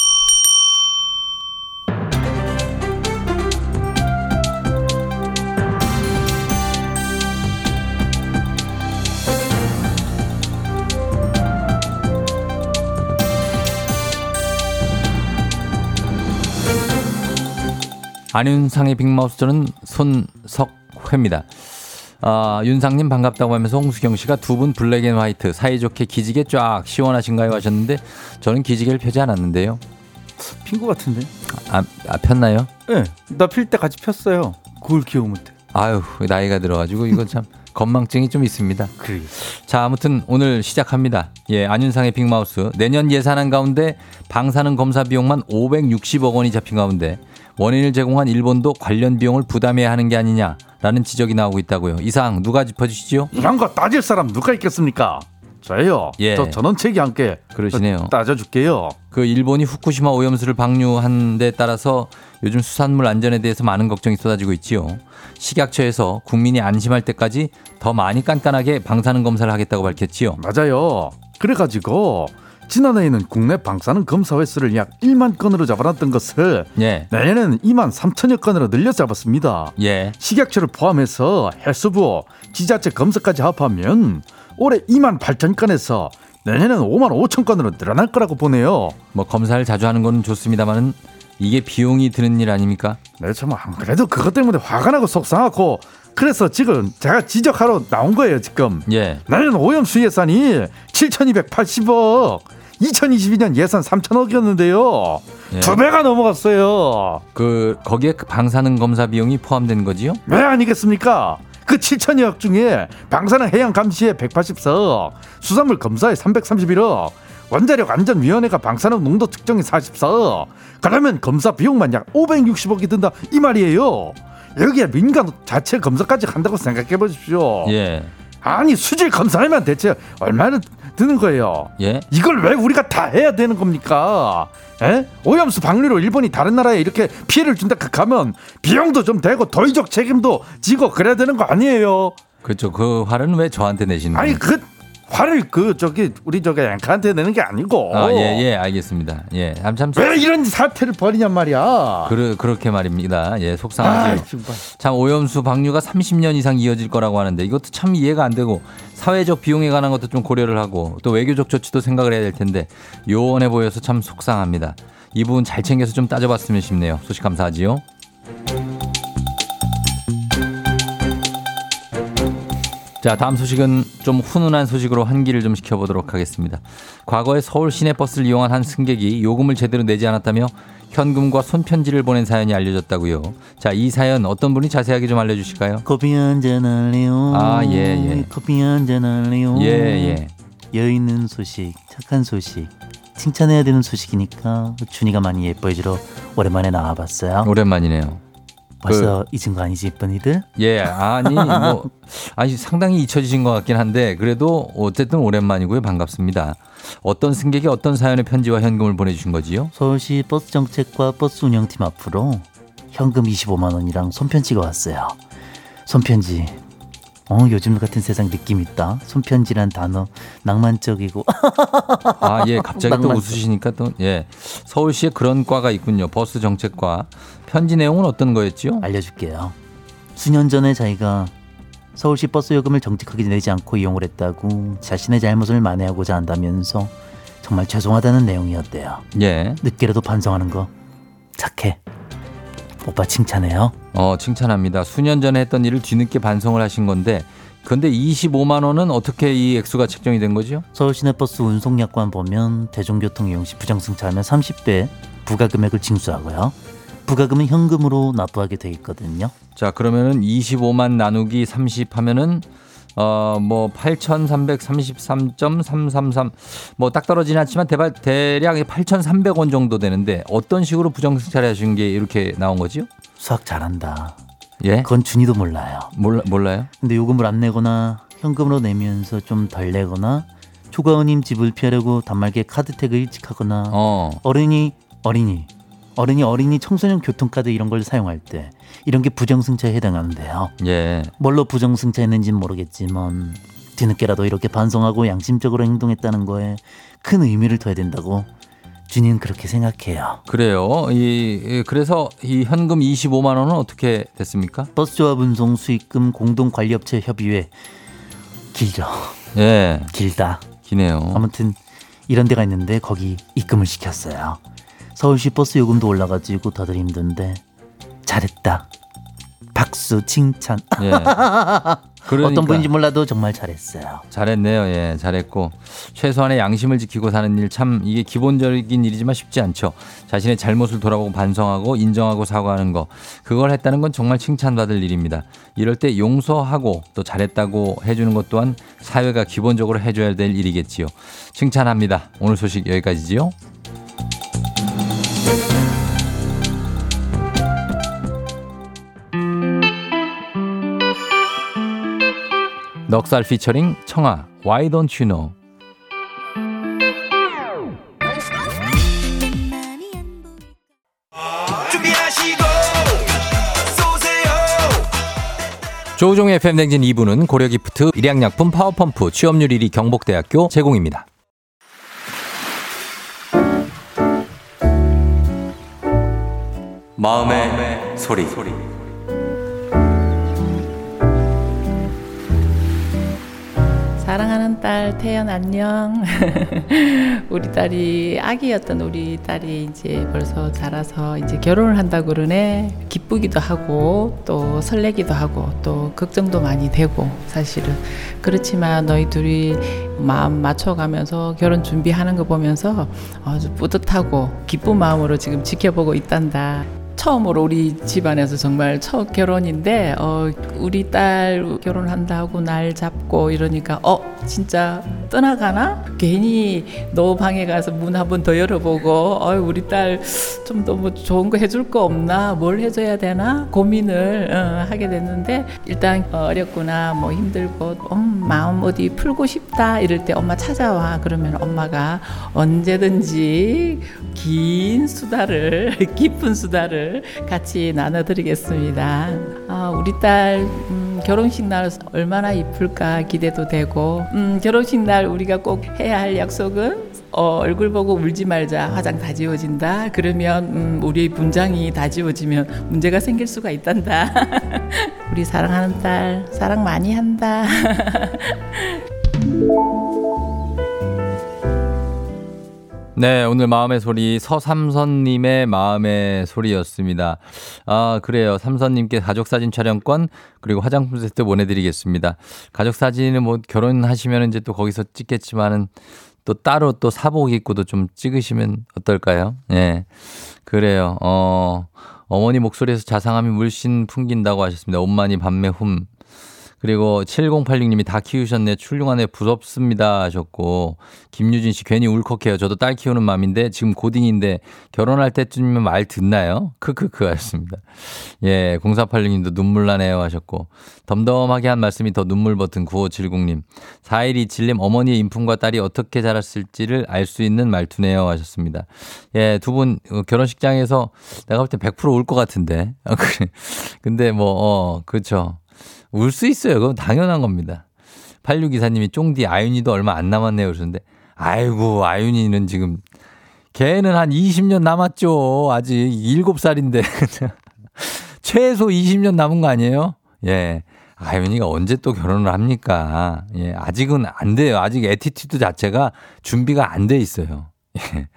안윤상의 빅마우스 저는 손석회입니다. 아, 윤상님 반갑다고 하면서 홍수경 씨가 두 분 black and white 사이좋게 기지개 쫙 시원하신가요 하셨는데 저는 기지개를 펴지 않았는데요. 핀 것 같은데? 아, 아 폈나요? 예. 나 필 때 같이 폈어요. 그걸 기억 못해. 아유 나이가 들어가지고 이건 참 건망증이 좀 있습니다. 그래. 자 아무튼 오늘 시작합니다. 예 안윤상의 빅마우스 내년 예산안 가운데 방사능 검사 비용만 560억 원이 잡힌 가운데 원인을 제공한 일본도 관련 비용을 부담해야 하는 게 아니냐라는 지적이 나오고 있다고요. 이상 누가 짚어주시죠? 이런 거 따질 사람 누가 있겠습니까? 저예요. 예. 저 전원책이 함께 그러시네요. 따져줄게요. 그 일본이 후쿠시마 오염수를 방류한 데 따라서 요즘 수산물 안전에 대해서 많은 걱정이 쏟아지고 있지요. 식약처에서 국민이 안심할 때까지 더 많이 깐깐하게 방사능 검사를 하겠다고 밝혔지요. 맞아요. 그래가지고 지난해에는 국내 방사능 검사 횟수를 약 1만 건으로 잡아놨던 것을 예. 내년에는 2만 3천여 건으로 늘려 잡았습니다. 예. 식약처를 포함해서 헬스부, 지자체 검사까지 합하면 올해 2만 8천 건에서 내년에는 5만 5천 건으로 늘어날 거라고 보네요. 뭐 검사를 자주 하는 건 좋습니다만은 이게 비용이 드는 일 아닙니까? 네, 참 안 그래도 그것 때문에 화가 나고 속상하고 그래서 지금 제가 지적하러 나온 거예요 지금. 예. 나는 오염 수 예산이 7,280억, 2022년 예산 3천억이었는데요. 예. 두 배가 넘어갔어요. 그 거기에 그 방사능 검사 비용이 포함된 거지요? 왜 아니겠습니까? 그 7천여억 중에 방사능 해양 감시에 184억, 수산물 검사에 331억, 원자력 안전위원회가 방사능 농도 측정에 44억. 그러면 검사 비용만 약 560억이 든다 이 말이에요. 여기에 민간 자체 검사까지 한다고 생각해 보십시오. 예. 아니 수질 검사하면 대체 얼마나 드는 거예요? 예. 이걸 왜 우리가 다 해야 되는 겁니까? 에? 오염수 방류로 일본이 다른 나라에 이렇게 피해를 준다 하면 비용도 좀 되고 도의적 책임도 지고 그래야 되는 거 아니에요? 그렇죠. 그 화는 왜 저한테 내시는 아니 거예요? 그 화를 그 저기 우리 저기 앵카한테 내는 게 아니고 아, 예, 예, 알겠습니다. 예. 참, 참, 왜 이런 사태를 벌이냔 말이야. 그르, 그렇게 말입니다. 예, 아, 속상하죠. 정말. 참 오염수 방류가 30년 이상 이어질 거라고 하는데 이것도 참 이해가 안 되고 사회적 비용에 관한 것도 좀 고려를 하고 또 외교적 조치도 생각을 해야 될 텐데 요원해 보여서 참 속상합니다. 이 부분 잘 챙겨서 좀 따져봤으면 싶네요. 소식 감사하지요. 자, 다음 소식은 좀 훈훈한 소식으로 환기를 좀 시켜보도록 하겠습니다. 과거에 서울 시내버스를 이용한 한 승객이 요금을 제대로 내지 않았다며 현금과 손편지를 보낸 사연이 알려졌다고요. 자, 이 사연 어떤 분이 자세하게 좀 알려주실까요? 커피 한잔 할래요. 아, 예, 예. 커피 한잔 할래요. 예, 예. 여유 있는 소식, 착한 소식, 칭찬해야 되는 소식이니까 준이가 많이 예뻐해 주러 오랜만에 나와봤어요. 오랜만이네요. 벌써 잊은 거 아니지, 이쁜이들? 예, 아니, 뭐, 아니, 상당히 잊혀지신 것 같긴 한데, 그래도 어쨌든 오랜만이고요. 반갑습니다. 어떤 승객이 어떤 사연의 편지와 현금을 보내주신 거지요? 서울시 버스 정책과 버스 운영팀 앞으로 현금 25만 원이랑 손편지가 왔어요. 손편지. 어, 요즘 같은 세상 느낌 있다. 손편지란 단어 낭만적이고 아, 예, 갑자기 또 낭만적. 웃으시니까 또, 예. 서울시에 그런 과가 있군요. 버스 정책과. 편지 내용은 어떤 거였지요? 알려줄게요. 수년 전에 자기가 서울시 버스 요금을 정직하게 내지 않고 이용을 했다고 자신의 잘못을 만회하고자 한다면서 정말 죄송하다는 내용이었대요. 예. 늦게라도 반성하는 거 착해. 오빠 칭찬해요. 어, 칭찬합니다. 수년 전에 했던 일을 뒤늦게 반성을 하신 건데, 근데 25만 원은 어떻게 이 액수가 책정이 된 거죠? 서울 시내버스 운송약관 보면 대중교통 이용 시 부정승차하면 30배 부가 금액을 징수하고요. 부가금은 현금으로 납부하게 돼 있거든요. 자, 그러면은 25만 나누기 30 하면은 어, 뭐 8,333.333 뭐 딱 떨어지진 않지만 대발 대략 8,300원 정도 되는데 어떤 식으로 부정승차를 하신 게 이렇게 나온 거지요? 수학 잘한다. 예? 그건 준이도 몰라요. 몰라 몰라요? 근데 요금을 안 내거나 현금으로 내면서 좀 덜 내거나 초과운임 지불 피하려고 단말기에 카드택을 일찍 하거나 어. 어린이 어린이 어린이 어린이 청소년 교통카드 이런 걸 사용할 때 이런 게 부정승차에 해당하는데요. 예. 뭘로 부정승차했는지는 모르겠지만 뒤늦게라도 이렇게 반성하고 양심적으로 행동했다는 거에 큰 의미를 둬야 된다고 준이는 그렇게 생각해요. 그래요. 이 이- 그래서 이 현금 25만 원은 어떻게 됐습니까? 버스조합 운송 수익금 공동 관리업체 협의회 길죠. 예. 길다. 기네요. 아무튼 이런 데가 있는데 거기 입금을 시켰어요. 서울시 버스 요금도 올라가지고 다들 힘든데 잘했다. 박수 칭찬. 예. 그러니까 어떤 분인지 몰라도 정말 잘했어요. 잘했네요. 예, 잘했고 최소한의 양심을 지키고 사는 일 참 이게 기본적인 일이지만 쉽지 않죠. 자신의 잘못을 돌아보고 반성하고 인정하고 사과하는 거 그걸 했다는 건 정말 칭찬받을 일입니다. 이럴 때 용서하고 또 잘했다고 해주는 것 또한 사회가 기본적으로 해줘야 될 일이겠지요. 칭찬합니다. 오늘 소식 여기까지지요. 넉살 피처링 청하 Why Don't You Know 조우종의 FM댕진 2부는 고려기프트, 일양약품 파워펌프, 취업률 1위 경복대학교 제공입니다. 마음의, 소리. 사랑 딸 태연 안녕. 우리 딸이 아기였던 우리 딸이 이제 벌써 자라서 이제 결혼을 한다고 그러네. 기쁘기도 하고 또 설레기도 하고 또 걱정도 많이 되고 사실은 그렇지만 너희 둘이 마음 맞춰가면서 결혼 준비하는 거 보면서 아주 뿌듯하고 기쁜 마음으로 지금 지켜보고 있단다. 처음으로 우리 집안에서 정말 첫 결혼인데 어 우리 딸 결혼한다고 날 잡고 이러니까 어 진짜 떠나가나? 괜히 너 방에 가서 문 한 번 더 열어보고 어 우리 딸좀 너무 좋은 거 해줄 거 없나? 뭘 해줘야 되나? 고민을 어, 하게 됐는데 일단 어, 어렵구나 뭐 힘들고 어, 마음 어디 풀고 싶다 이럴 때 엄마 찾아와. 그러면 엄마가 언제든지 긴 수다를 깊은 수다를 같이 나눠드리겠습니다. 아, 우리 딸 음, 결혼식 날 얼마나 이쁠까 기대도 되고 음, 결혼식 날 우리가 꼭 해야 할 약속은 어, 얼굴 보고 울지 말자 화장 다 지워진다. 그러면 음, 우리 분장이 다 지워지면 문제가 생길 수가 있단다. 우리 사랑하는 딸 사랑 많이 한다 네, 오늘 마음의 소리 서삼선님의 마음의 소리였습니다. 아, 그래요. 삼선님께 가족사진 촬영권 그리고 화장품 세트 보내드리겠습니다. 가족사진은 뭐 결혼하시면 이제 또 거기서 찍겠지만은 또 따로 또 사복 입고도 좀 찍으시면 어떨까요? 예. 그래요. 어, 어머니 목소리에서 자상함이 물씬 풍긴다고 하셨습니다. 엄마니 밤매 훔. 그리고 7086님이 다 키우셨네. 출중하네. 부럽습니다. 하셨고. 김유진 씨 괜히 울컥해요. 저도 딸 키우는 맘인데 지금 고딩인데 결혼할 때쯤이면 말 듣나요? 크크크 하셨습니다. 예. 0486님도 눈물 나네요. 하셨고. 덤덤하게 한 말씀이 더 눈물 버튼 9570님. 4127님 어머니의 인품과 딸이 어떻게 자랐을지를 알 수 있는 말투네요. 하셨습니다. 예. 두 분 결혼식장에서 내가 볼 때 100%울 것 같은데. 아. 근데 뭐, 어, 그렇죠. 울 수 있어요. 그건 당연한 겁니다. 8624님이 쫑디 아윤이도 얼마 안 남았네요. 그러는데 아이고, 아윤이는 지금 걔는 한 20년 남았죠. 아직 7살인데. 최소 20년 남은 거 아니에요? 예. 아윤이가 언제 또 결혼을 합니까? 예. 아직은 안 돼요. 아직 attitude 자체가 준비가 안 돼 있어요. 예.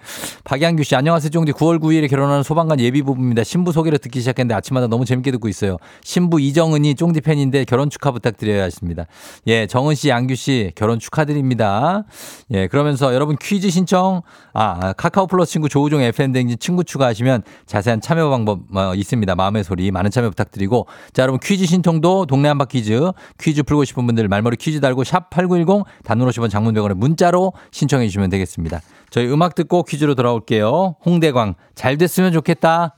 박양규 씨, 안녕하세요. 쫑디 9월 9일에 결혼하는 소방관 예비 부부입니다. 신부 소개를 듣기 시작했는데 아침마다 너무 재밌게 듣고 있어요. 신부 이정은이 쫑디 팬인데 결혼 축하 부탁드려야 하십니다. 예, 정은 씨, 양규 씨, 결혼 축하드립니다. 예, 그러면서 여러분 퀴즈 신청, 아, 카카오 플러스 친구 조우종 FM댕진 친구 추가하시면 자세한 참여 방법 어, 있습니다. 마음의 소리 많은 참여 부탁드리고. 자, 여러분 퀴즈 신청도 동네 한바 퀴즈, 퀴즈 풀고 싶은 분들 말머리 퀴즈 달고 샵8910 단문 50원 장문병원에 문자로 신청해 주시면 되겠습니다. 저희 음악 듣고 퀴즈로 돌아올게요. 홍대광 잘 됐으면 좋겠다.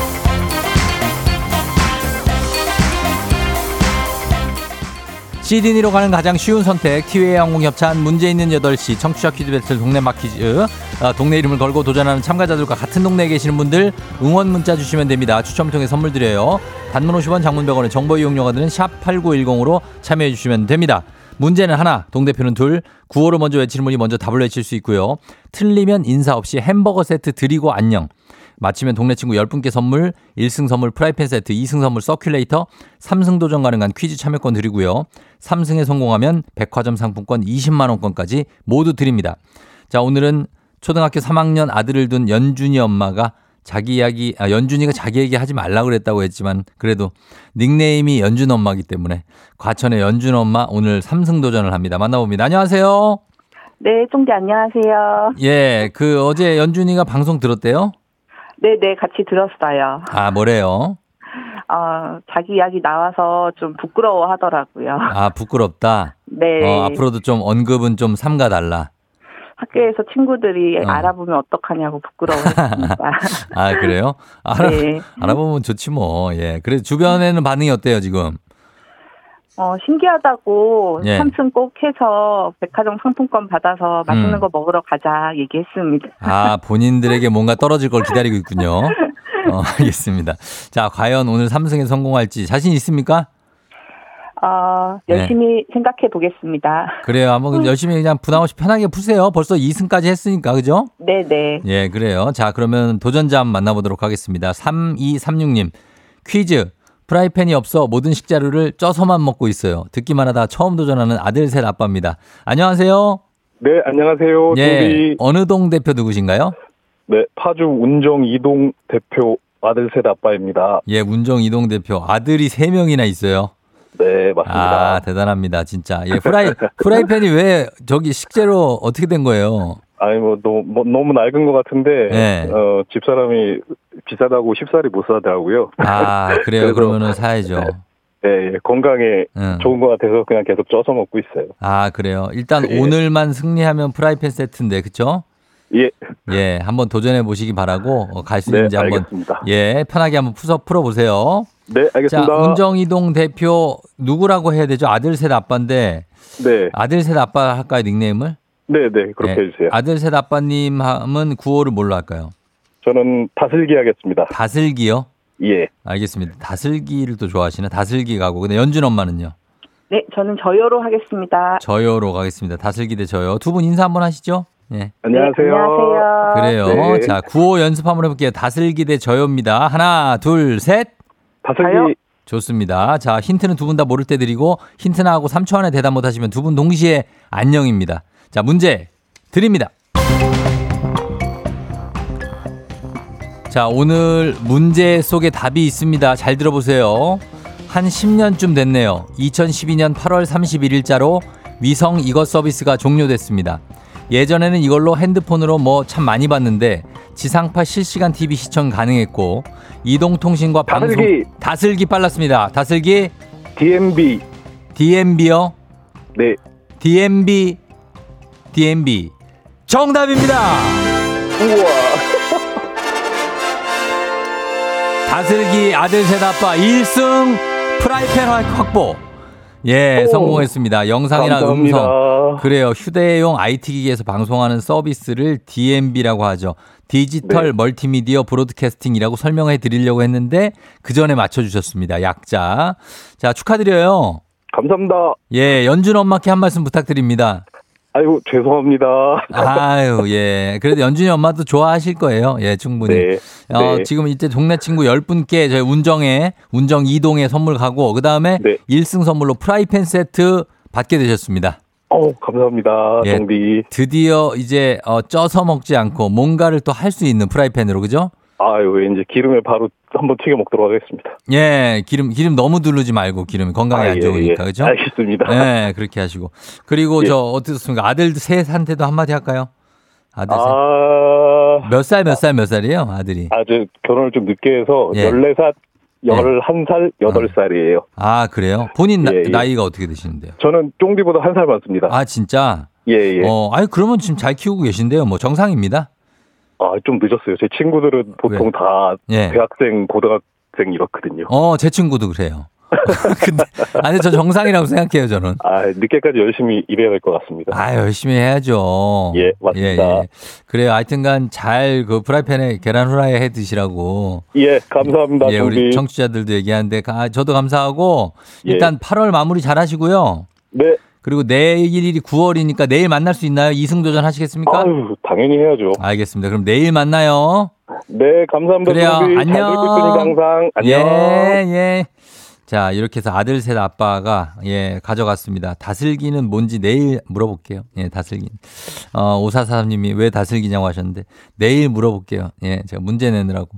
시드니로 가는 가장 쉬운 선택 티웨이 항공 협찬 문제 있는 8시 청취자 퀴즈 배틀 동네 마퀴즈 아, 동네 이름을 걸고 도전하는 참가자들과 같은 동네에 계시는 분들 응원 문자 주시면 됩니다. 추첨을 통해 선물 드려요. 단문 50원 장문 100원의 정보 이용료가 드는 샵 8910으로 참여해 주시면 됩니다. 문제는 하나 동대표는 둘 구호를 먼저 외치는 분이 먼저 답을 외칠 수 있고요. 틀리면 인사 없이 햄버거 세트 드리고 안녕 마치면 동네 친구 10분께 선물, 1승 선물 프라이팬 세트, 2승 선물 서큘레이터, 3승 도전 가능한 퀴즈 참여권 드리고요. 3승에 성공하면 백화점 상품권 20만 원권까지 모두 드립니다. 자, 오늘은 초등학교 3학년 아들을 둔 연준이 엄마가 자기 이야기, 아, 연준이가 자기 얘기 하지 말라고 그랬다고 했지만 그래도 닉네임이 연준 엄마기 때문에 과천의 연준 엄마 오늘 3승 도전을 합니다. 만나봅니다. 안녕하세요. 네, 쫑디 안녕하세요. 예, 그 어제 연준이가 방송 들었대요? 네네, 같이 들었어요. 아, 뭐래요? 어, 자기 이야기 나와서 좀 부끄러워 하더라고요. 아, 부끄럽다. 네. 어, 앞으로도 좀 언급은 좀 삼가달라. 학교에서 친구들이 어. 알아보면 어떡하냐고 부끄러워했습니다. 아, 그래요? 알아, 네. 알아보면 좋지 뭐. 예. 그래, 주변에는 반응이 어때요, 지금? 어, 신기하다고 예. 삼층 꼭 해서 백화점 상품권 받아서 맛있는 음. 거 먹으러 가자 얘기했습니다. 아, 본인들에게 뭔가 떨어질 걸 기다리고 있군요. 어, 알겠습니다. 자, 과연 오늘 삼승에 성공할지 자신 있습니까? 어, 네. 열심히 생각해 보겠습니다. 그래요. 한번 열심히 그냥 부담 없이 편하게 푸세요. 벌써 2승까지 했으니까, 그죠? 네네. 예, 그래요. 자, 그러면 도전자 한번 만나보도록 하겠습니다. 3236님, 퀴즈. 프라이팬이 없어 모든 식자료를 쪄서만 먹고 있어요. 듣기만 하다 처음 도전하는 아들 셋 아빠입니다. 안녕하세요. 네, 안녕하세요. 예, 동기 어느 동 대표 누구신가요? 네, 파주 운정 이동 대표 아들 셋 아빠입니다. 예, 운정 이동 대표 아들이 세 명이나 있어요. 네, 맞습니다. 아, 대단합니다, 진짜. 예, 프라이, 프라이팬이 왜 저기 식재료 어떻게 된 거예요? 아니 뭐 너무 뭐, 너무 낡은 것 같은데 네. 어, 집사람이 비싸다고 쉽사리 못 사더라고요. 아, 그래요. 그러면은 사야죠. 네, 예, 건강에 응. 좋은 것 같아서 그냥 계속 쪄서 먹고 있어요. 아, 그래요. 일단 예. 오늘만 승리하면 프라이팬 세트인데, 그쵸? 예, 예, 한번 도전해 보시기 바라고 어, 갈수 네, 있는지 한번 알겠습니다. 예, 편하게 한번 풀어 풀어 보세요. 네, 자, 알겠습니다. 운정이동 대표 누구라고 해야 되죠? 아들 셋 아빠인데 네, 아들 셋 아빠 할까요 닉네임을? 네, 네, 그렇게 예, 해주세요. 아들 셋 아빠님 하면 구호를 뭘로 할까요? 저는 다슬기 하겠습니다. 다슬기요? 예, 알겠습니다. 다슬기를 또 좋아하시나? 다슬기 가고. 근데 연준 엄마는요? 네, 저는 저요로 하겠습니다. 저요로 가겠습니다. 다슬기 대 저요. 두 분 인사 한번 하시죠. 예. 안녕하세요. 네, 안녕하세요. 그래요. 네. 자, 구호 연습 한번 해볼게요. 다슬기 대 저요입니다. 하나, 둘, 셋. 다슬기 저요? 좋습니다. 자, 힌트는 두 분 다 모를 때 드리고 힌트나 하고 3초 안에 대답 못 하시면 두 분 동시에 안녕입니다. 자, 문제 드립니다. 자, 오늘 문제 속에 답이 있습니다. 잘 들어보세요. 한 10년쯤 됐네요. 2012년 8월 31일자로 위성 이것 서비스가 종료됐습니다. 예전에는 이걸로 핸드폰으로 뭐 참 많이 봤는데 지상파 실시간 TV 시청 가능했고 이동통신과 방송 다슬기. 다슬기 빨랐습니다. 다슬기 DMB DMB요. 네, DMB DMB 정답입니다. 우와. 다슬기 아들 셋 아빠 1승 프라이팬 확보. 예, 오. 성공했습니다. 영상이나 감사합니다. 음성. 그래요. 휴대용 IT 기기에서 방송하는 서비스를 DMB라고 하죠. 디지털 네. 멀티미디어 브로드캐스팅이라고 설명해 드리려고 했는데 그 전에 맞춰 주셨습니다. 약자. 자, 축하드려요. 감사합니다. 예, 연준 엄마께 한 말씀 부탁드립니다. 아이고 죄송합니다. 아유, 예. 그래도 연준이 엄마도 좋아하실 거예요. 예, 충분히. 네. 어, 네. 지금 이제 동네 친구 10분께 저희 운정에, 운정 2동에 선물 가고, 그 다음에 네. 1승 선물로 프라이팬 세트 받게 되셨습니다. 어, 감사합니다. 예. 동비. 드디어 이제 어, 쪄서 먹지 않고 뭔가를 또 할 수 있는 프라이팬으로, 그죠? 아유, 이제 기름에 바로 한번 튀겨 먹도록 하겠습니다. 예, 기름, 기름 너무 두르지 말고, 기름 건강에 아, 안 예, 좋으니까, 예. 그죠? 알겠습니다. 네, 그렇게 하시고. 그리고 예. 저, 어떻습니까? 아들 셋한테도 한마디 할까요? 아들 셋. 아, 몇 살, 몇 살, 몇 살이에요, 아들이? 아주 결혼을 좀 늦게 해서 예. 14살, 11살, 8살이에요. 아, 그래요? 본인 나, 예, 예. 나이가 어떻게 되시는데요? 저는 쫑디보다 한 살 많습니다. 아, 진짜? 예, 예. 어, 아니, 그러면 지금 잘 키우고 계신데요. 뭐, 정상입니다. 아, 좀 늦었어요. 제 친구들은 보통 왜? 다 예. 대학생, 고등학생 이렇거든요. 어, 제 친구도 그래요. 근데, 아니, 저 정상이라고 생각해요, 저는. 아, 늦게까지 열심히 일해야 될 것 같습니다. 아, 열심히 해야죠. 예, 맞습니다. 그래요. 하여튼간 잘 그 프라이팬에 계란 후라이 해 드시라고. 예, 감사합니다. 예, 동비. 우리 청취자들도 얘기하는데, 아, 저도 감사하고, 예. 일단 8월 마무리 잘 하시고요. 네. 그리고 내일이 9월이니까 내일 만날 수 있나요? 이승도전 하시겠습니까? 아유, 당연히 해야죠. 알겠습니다. 그럼 내일 만나요. 네, 감사합니다. 그래요. 안녕. 항상 안녕. 예, 예. 자, 이렇게 해서 아들 셋 아빠가, 예, 가져갔습니다. 다슬기는 뭔지 내일 물어볼게요. 예, 다슬기. 어, 오사사님이 왜 다슬기냐고 하셨는데, 내일 물어볼게요. 예, 제가 문제 내느라고.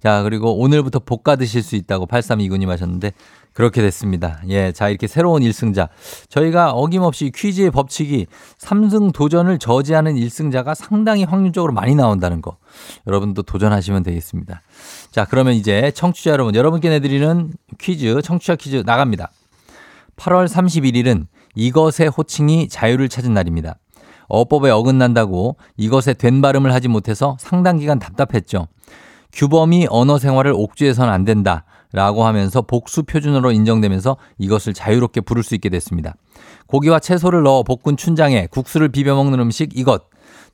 자, 그리고 오늘부터 볶아 드실 수 있다고 8329님 하셨는데 그렇게 됐습니다. 예. 자, 이렇게 새로운 1승자. 저희가 어김없이 퀴즈의 법칙이 3승 도전을 저지하는 1승자가 상당히 확률적으로 많이 나온다는 거. 여러분도 도전하시면 되겠습니다. 자, 그러면 이제 청취자 여러분, 여러분께 내드리는 퀴즈, 청취자 퀴즈 나갑니다. 8월 31일은 이것의 호칭이 자유를 찾은 날입니다. 어법에 어긋난다고 이것에 된 발음을 하지 못해서 상당 기간 답답했죠. 규범이 언어 생활을 옥죄해서는 안 된다. 라고 하면서 복수 표준어로 인정되면서 이것을 자유롭게 부를 수 있게 됐습니다. 고기와 채소를 넣어 볶은 춘장에 국수를 비벼 먹는 음식 이것.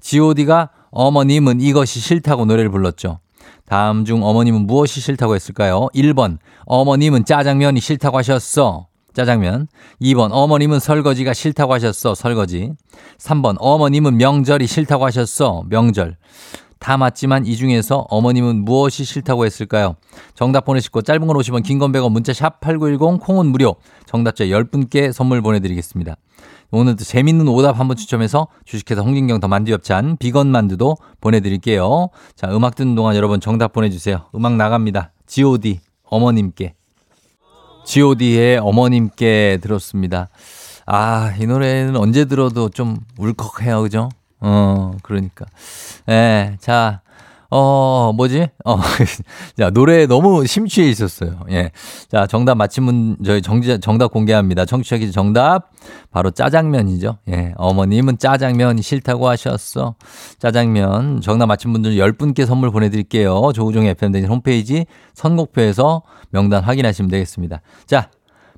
god가 어머님은 이것이 싫다고 노래를 불렀죠. 다음 중 어머님은 무엇이 싫다고 했을까요? 1번 어머님은 짜장면이 싫다고 하셨어. 짜장면. 2번 어머님은 설거지가 싫다고 하셨어. 설거지. 3번 어머님은 명절이 싫다고 하셨어. 명절. 다 맞지만 이 중에서 어머님은 무엇이 싫다고 했을까요? 정답 보내시고 짧은 건 50원, 긴 건 100원, 문자 샵 8910, 콩은 무료. 정답자 10분께 선물 보내드리겠습니다. 오늘도 재밌는 오답 한번 추첨해서 주식회사 홍진경 더 만두엽찬 비건 만두도 보내드릴게요. 자, 음악 듣는 동안 여러분 정답 보내주세요. 음악 나갑니다. G.O.D. 어머님께. G.O.D의 어머님께 들었습니다. 아, 이 노래는 언제 들어도 좀 울컥해요. 그죠? 어, 그러니까. 예, 자, 어, 뭐지? 어, 자, 노래에 너무 심취해 있었어요. 예. 자, 정답 맞힌 분, 저희 정, 정답 공개합니다. 청취자 퀴즈 정답. 바로 짜장면이죠. 예. 어머님은 짜장면이 싫다고 하셨어. 짜장면. 정답 맞힌 분들 10분께 선물 보내드릴게요. 조우종의 FM대진 홈페이지 선곡표에서 명단 확인하시면 되겠습니다. 자,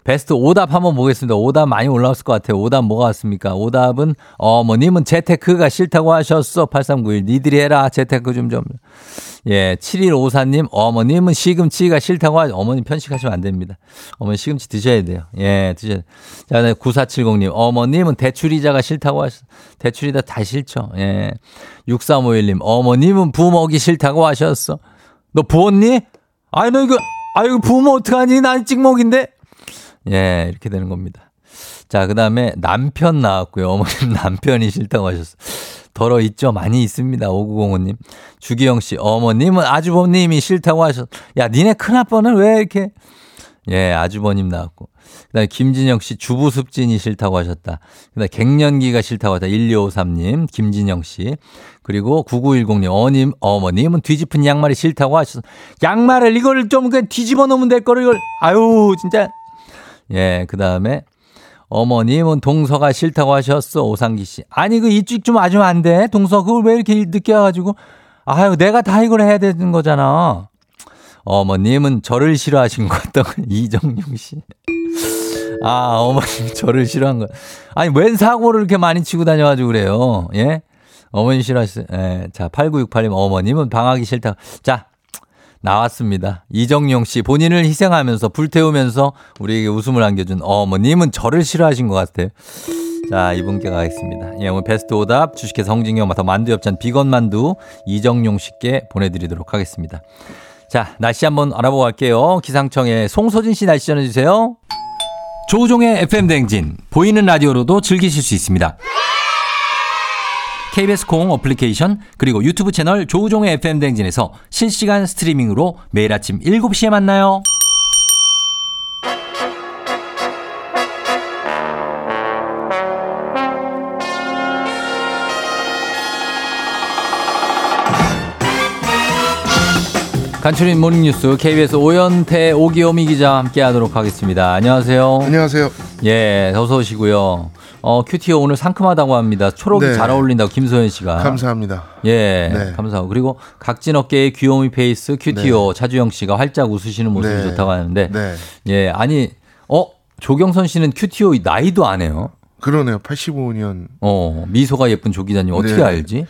베스트 오답 한번 보겠습니다. 오답 많이 올라왔을 것 같아요. 오답 뭐가 왔습니까? 오답은 어머님은 재테크가 싫다고 하셨어. 8391. 니들이 해라. 재테크 좀 좀. 예. 7154님 어머님은 시금치가 싫다고 하죠. 어머님 편식하시면 안 됩니다. 어머니 시금치 드셔야 돼요. 예, 드셔야 돼요. 자, 9470님 어머님은 대출이자가 싫다고 하셨어. 대출이자 다 싫죠. 예. 6351님 어머님은 부먹이 싫다고 하셨어. 너 부었니? 아이 너 이거 아 이거 부으면 어떡하니? 난 찍먹인데. 예, 이렇게 되는 겁니다. 자, 그 다음에 남편 나왔고요. 어머님 남편이 싫다고 하셨어. 덜어 있죠? 많이 있습니다. 5905님. 주기영 씨, 어머님은 아주버님이 싫다고 하셨어. 야, 니네 큰아빠는 왜 이렇게. 예, 아주버님 나왔고. 그 다음에 김진영 씨, 주부습진이 싫다고 하셨다. 그 다음에 갱년기가 싫다고 하셨다. 1253님, 김진영 씨. 그리고 9910님, 어님, 어머님은 뒤집은 양말이 싫다고 하셨어. 양말을 이거를 좀 그냥 뒤집어 놓으면 될 거를 이걸, 아유, 진짜. 예, 그 다음에 어머님은 동서가 싫다고 하셨어. 오상기 씨. 아니, 그 일찍 좀 와주면 안 돼? 동서, 그걸 왜 이렇게 늦게 와가지고. 아유, 내가 다 이걸 해야 되는 거잖아. 어머님은 저를 싫어하신 것 같다고. 이정용 씨. 아, 어머님 저를 싫어한 거. 아니, 웬 사고를 이렇게 많이 치고 다녀가지고 그래요. 예? 어머니 싫어하시죠? 예. 자, 8968님, 어머님은 방하기 싫다. 자, 나왔습니다. 이정용 씨 본인을 희생하면서 불태우면서 우리에게 웃음을 안겨준 어머님은 저를 싫어하신 것 같아요. 자 이분께 가겠습니다. 예, 오늘 베스트 오답 주식회사 홍진경 마터 만두 협찬 비건 만두 이정용 씨께 보내드리도록 하겠습니다. 자 날씨 한번 알아보고 갈게요. 기상청에 송소진 씨 날씨 전해주세요. 조우종의 FM 댕진 보이는 라디오로도 즐기실 수 있습니다. KBS 콩 어플리케이션 그리고 유튜브 채널 조우종의 FM 댕진에서 실시간 스트리밍으로 매일 아침 7시에 만나요. 간추린 모닝뉴스 KBS 오연태 오기오미 기자 함께하도록 하겠습니다. 안녕하세요. 안녕하세요. 예, 어서 오시고요. 어, cutie 오 오늘 상큼하다고 합니다. 초록이 네. 잘 어울린다고 김소연 씨가. 감사합니다. 예, 네. 감사하고. 그리고 각진 어깨의 귀요미 face cutie 오 차주영 씨가 활짝 웃으시는 모습이 네. 좋다고 하는데. 네. 예, 아니, 어, 조경선 씨는 cutie 오 나이도 안 해요. 그러네요. 85년. 어, 미소가 예쁜 조 기자님 어떻게 네. 알지?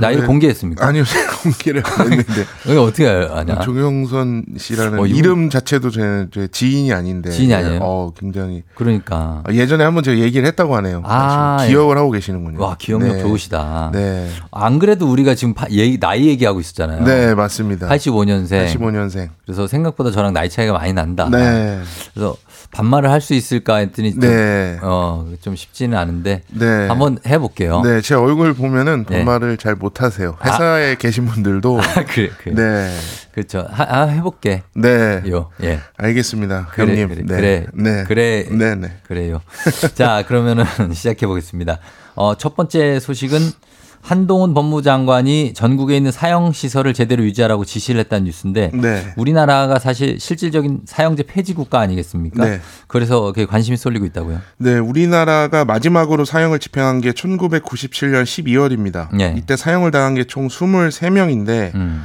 나이를 공개했습니까? 아니요, 공개를 안 했는데. 이거 어떻게 아냐? 조경선 씨라는 어, 이름 자체도 제, 제 지인이 아닌데. 지인이 아니에요? 어, 굉장히. 그러니까. 아, 예전에 한번 제가 얘기를 했다고 하네요. 아, 지금 기억을 하고 계시는군요. 와, 기억력 네. 좋으시다. 네. 안 그래도 우리가 지금 파- 얘기, 나이 얘기하고 있었잖아요. 네, 맞습니다. 85년생. 85년생. 그래서 생각보다 저랑 나이 차이가 많이 난다. 네. 그래서 반말을 할 수 있을까 했더니 좀, 네. 어, 좀 쉽지는 않은데 네. 한번 해볼게요. 네, 제 얼굴 보면은 네. 반말을 잘 못하세요. 회사에 계신 분들도 아, 그래, 그래. 네, 그렇죠. 하, 아, 해볼게. 네, 요, 예. 알겠습니다, 그래, 형님. 그래, 네, 그래, 네, 그래, 네, 네. 그래요. 자, 그러면은 시작해 보겠습니다. 어, 첫 번째 소식은 한동훈 법무장관이 전국에 있는 사형 시설을 제대로 유지하라고 지시를 했다는 뉴스인데 네. 우리나라가 사실 실질적인 사형제 폐지 국가 아니겠습니까? 네. 그래서 그게 관심이 쏠리고 있다고요. 네, 우리나라가 마지막으로 사형을 집행한 게 1997년 12월입니다. 네. 이때 사형을 당한 게 총 23명인데 음.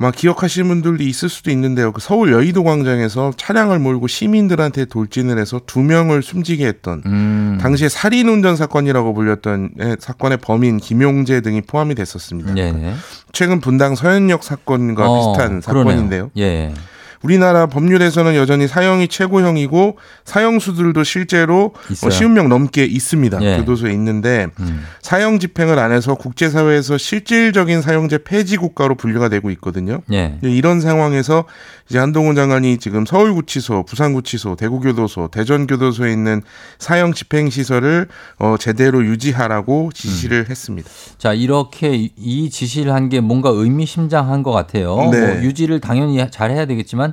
막 기억하시는 분들도 있을 수도 있는데요. 그 서울 여의도 광장에서 차량을 몰고 시민들한테 돌진을 해서 두 명을 숨지게 했던 음. 당시에 살인 운전 사건이라고 불렸던 예, 사건의 범인 김용재 등이 포함이 됐었습니다. 네네. 최근 분당 서현역 사건과 어, 비슷한. 사건인데요. 예. 우리나라 법률에서는 여전히 사형이 최고형이고 사형수들도 실제로 있어요. 어, 10명 넘게 있습니다. 예. 교도소에 있는데 음. 사형 집행을 안 해서 국제사회에서 실질적인 사형제 폐지 국가로 분류가 되고 있거든요. 예. 이런 상황에서 이제 한동훈 장관이 지금 서울구치소, 부산구치소, 대구교도소, 대전교도소에 있는 사형 집행 시설을 어, 제대로 유지하라고 지시를 했습니다. 자, 이렇게 이- 이 지시를 한 게 뭔가 의미심장한 것 같아요. 네. 뭐 유지를 당연히 잘 해야 되겠지만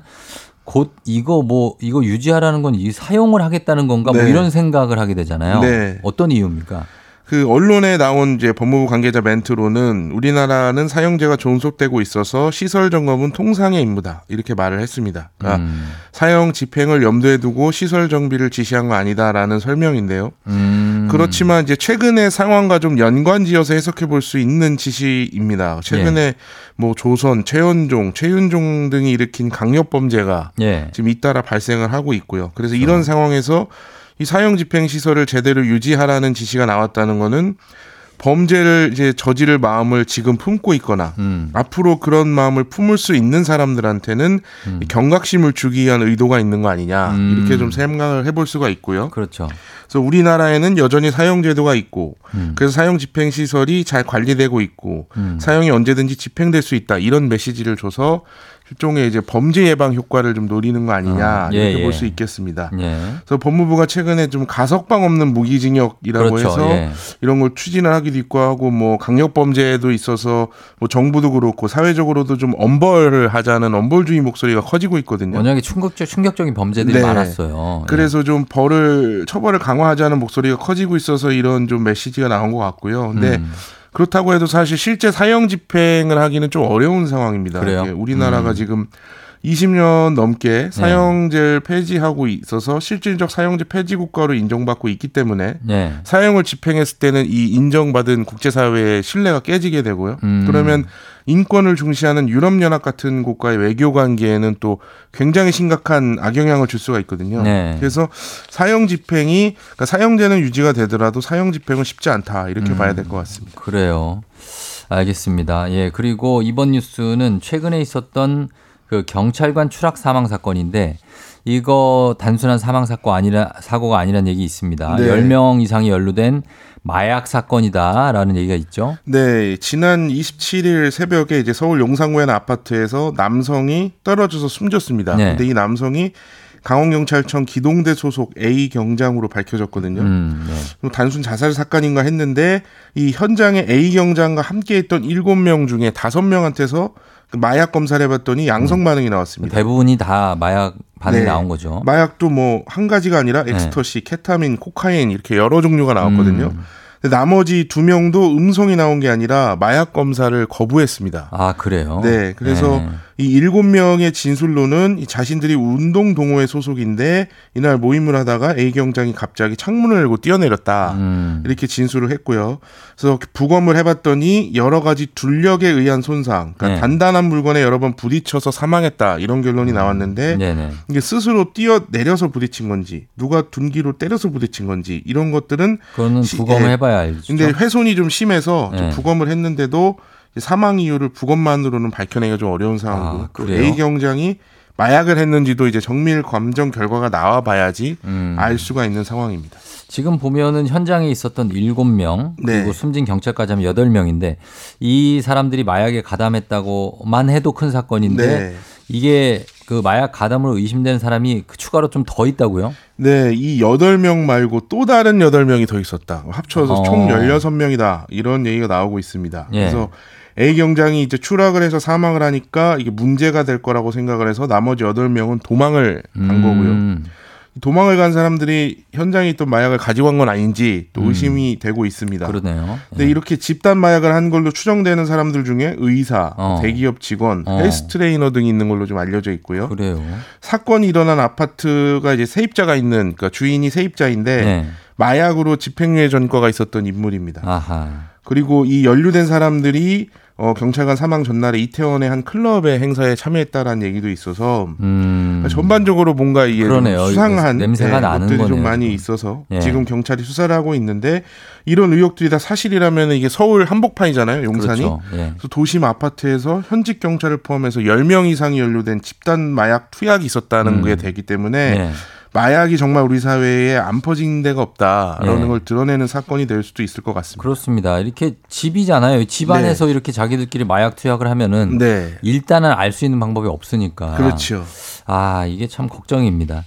곧 이거 뭐 이거 유지하라는 건 이 사용을 하겠다는 건가 뭐 네. 이런 생각을 하게 되잖아요. 네. 어떤 이유입니까? 그 언론에 나온 이제 법무부 관계자 멘트로는 우리나라는 사형제가 존속되고 있어서 시설 점검은 통상의 임무다 이렇게 말을 했습니다. 그러니까 음. 사형 집행을 염두에 두고 시설 정비를 지시한 거 아니다라는 설명인데요. 음. 그렇지만 이제 최근의 상황과 좀 연관지어서 해석해 볼 수 있는 지시입니다. 최근에 예. 뭐 조선, 최현종, 최윤종 등이 일으킨 강력 범죄가 예. 지금 잇따라 발생을 하고 있고요. 그래서 이런 상황에서 이 사형 집행 시설을 제대로 유지하라는 지시가 나왔다는 거는 범죄를 이제 저지를 마음을 지금 품고 있거나 음. 앞으로 그런 마음을 품을 수 있는 사람들한테는 음. 이 경각심을 주기 위한 의도가 있는 거 아니냐 음. 이렇게 좀 생각을 해볼 수가 있고요. 그렇죠. 그래서 우리나라에는 여전히 사형 제도가 있고 음. 그래서 사형 집행 시설이 잘 관리되고 있고 음. 사형이 언제든지 집행될 수 있다 이런 메시지를 줘서 일종의 이제 범죄 예방 효과를 좀 노리는 거 아니냐 음. 예, 이렇게 예. 볼수 있겠습니다. 예. 그래서 법무부가 최근에 좀 가석방 없는 무기징역이라고 그렇죠. 해서 예. 이런 걸 추진을 하기도 있고 하고 뭐 강력 범죄도 있어서 뭐 정부도 그렇고 사회적으로도 좀 엄벌을 하자는 엄벌주의 목소리가 커지고 있거든요. 워낙에 충격적 충격적인 범죄들이 네. 많았어요. 그래서 좀 벌을 처벌을 강화하자는 목소리가 커지고 있어서 이런 좀 메시지가 나온 것 같고요. 근데 음. 그렇다고 해도 사실 실제 사형 집행을 하기는 좀 어려운 상황입니다. 그래요? 우리나라가 음. 지금 20년 넘게 사형제를 폐지하고 있어서 실질적 사형제 폐지 국가로 인정받고 있기 때문에 네. 사형을 집행했을 때는 이 인정받은 국제사회의 신뢰가 깨지게 되고요. 음. 그러면 인권을 중시하는 유럽연합 같은 곳과의 외교 관계에는 또 굉장히 심각한 악영향을 줄 수가 있거든요. 네. 그래서 사형 집행이 그러니까 사형제는 유지가 되더라도 사형 집행은 쉽지 않다 이렇게 음. 봐야 될 것 같습니다. 그래요. 알겠습니다. 예. 그리고 이번 뉴스는 최근에 있었던 그 경찰관 추락 사망 사건인데 이거 단순한 사망 사건 아니라 사고가 아니라는 얘기 있습니다. 네. 10명 이상이 연루된 마약 사건이다라는 얘기가 있죠. 네, 지난 27일 새벽에 이제 서울 용산구의 한 아파트에서 남성이 떨어져서 숨졌습니다. 네. 근데 이 남성이 강원경찰청 기동대 소속 A 경장으로 밝혀졌거든요. 음, 네. 뭐 단순 자살 사건인가 했는데 이 현장에 A 경장과 함께 했던 7명 중에 5명한테서 그 마약 검사를 해봤더니 양성 반응이 나왔습니다. 대부분이 다 마약 반응이 네. 나온 거죠. 마약도 뭐 한 가지가 아니라 엑스터시, 케타민, 코카인 이렇게 여러 종류가 나왔거든요. 음. 근데 나머지 두 명도 음성이 나온 게 아니라 마약 검사를 거부했습니다. 아, 그래요? 네, 그래서 네. 이 일곱 명의 진술로는 이 자신들이 운동 동호회 소속인데 이날 모임을 하다가 A 경장이 갑자기 창문을 열고 뛰어내렸다. 음. 이렇게 진술을 했고요. 그래서 부검을 해봤더니 여러 가지 둘력에 의한 손상, 그러니까 네. 단단한 물건에 여러 번 부딪혀서 사망했다 이런 결론이 나왔는데 네네. 이게 스스로 뛰어 내려서 부딪힌 건지 누가 둔기로 때려서 부딪힌 건지 이런 것들은 그거는 시- 부검을 예. 해봐야 알죠. 근데 훼손이 좀 심해서 좀 네. 부검을 했는데도 사망 이유를 부검만으로는 밝혀내기가 좀 어려운 상황이고 아, 그래요? A 경장이 마약을 했는지도 이제 정밀 감정 결과가 나와 봐야지 음. 알 수가 있는 상황입니다. 지금 보면은 현장에 있었던 7명 네. 그리고 숨진 경찰까지 하면 8명인데 이 사람들이 마약에 가담했다고만 해도 큰 사건인데 네. 이게 그 마약 가담으로 의심되는 사람이 그 추가로 좀 더 있다고요? 네, 이 8명 말고 또 다른 8명이 더 있었다. 합쳐서 어. 총 16명이다. 이런 얘기가 나오고 있습니다. 예. 그래서 A 경장이 이제 추락을 해서 사망을 하니까 이게 문제가 될 거라고 생각을 해서 나머지 8명은 도망을 간 거고요. 음. 도망을 간 사람들이 현장에 있던 마약을 가지고 간 건 아닌지 또 의심이 되고 있습니다. 음. 그러네요. 근데 예. 이렇게 집단 마약을 한 걸로 추정되는 사람들 중에 의사, 어. 대기업 직원, 어. 헬스 트레이너 등이 있는 걸로 좀 알려져 있고요. 그래요. 사건이 일어난 아파트가 이제 세입자가 있는 그러니까 주인이 세입자인데 네. 마약으로 집행유예 전과가 있었던 인물입니다. 아하. 그리고 이 연루된 사람들이 어, 경찰관 사망 전날에 이태원의 한 클럽의 행사에 참여했다라는 얘기도 있어서 음. 그러니까 전반적으로 뭔가 이게. 수상한 냄새가 네, 나는 것들이 좀 거네요. 많이 있어서 예. 지금 경찰이 수사를 하고 있는데 이런 의혹들이 다 사실이라면 이게 서울 한복판이잖아요, 용산이. 그렇죠. 예. 그래서 도심 아파트에서 현직 경찰을 포함해서 10명 이상이 연루된 집단 마약 투약이 있었다는 음. 게 되기 때문에 예. 마약이 정말 우리 사회에 안 퍼진 데가 없다라는 예. 걸 드러내는 사건이 될 수도 있을 것 같습니다. 그렇습니다. 이렇게 집이잖아요. 집 안에서 이렇게 자기들끼리 마약 투약을 하면은 네. 일단은 알 수 있는 방법이 없으니까. 그렇죠. 아, 이게 참 걱정입니다.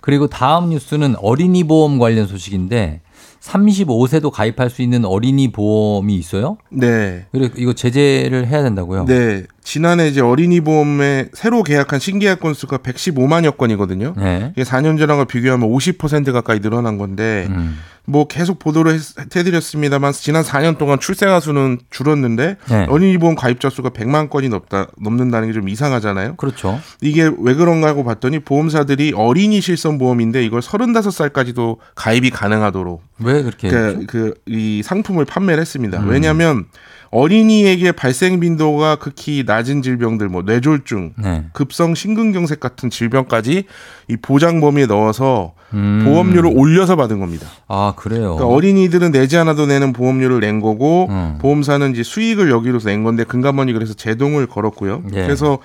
그리고 다음 뉴스는 어린이 보험 관련 소식인데 35세도 가입할 수 있는 어린이 보험이 있어요? 네. 그리고 이거 제재를 해야 된다고요? 네. 지난해 이제 어린이 보험에 새로 계약한 신계약 건수가 115만여 건이거든요. 네. 이게 4년 전하고 비교하면 50% 가까이 늘어난 건데 음. 뭐 계속 보도를 했- 해드렸습니다만 지난 4년 동안 출생아 수는 줄었는데 네. 어린이 보험 가입자 수가 100만 건이 넘다 넘는다는 게 좀 이상하잖아요. 그렇죠. 이게 왜 그런가 하고 봤더니 보험사들이 어린이 실손 보험인데 이걸 35살까지도 가입이 가능하도록 왜 그렇게 했죠? 그이 상품을 판매를 했습니다. 음. 왜냐하면 어린이에게 발생 빈도가 극히 낮은 질병들, 뭐 뇌졸중, 네. 급성 심근경색 같은 질병까지 이 보장 범위에 넣어서 음. 보험료를 올려서 받은 겁니다. 아, 그래요. 그러니까 어린이들은 내지 않아도 내는 보험료를 낸 거고 음. 보험사는 이제 수익을 이걸로서 낸 건데 금감원이 그래서 제동을 걸었고요. 예. 그래서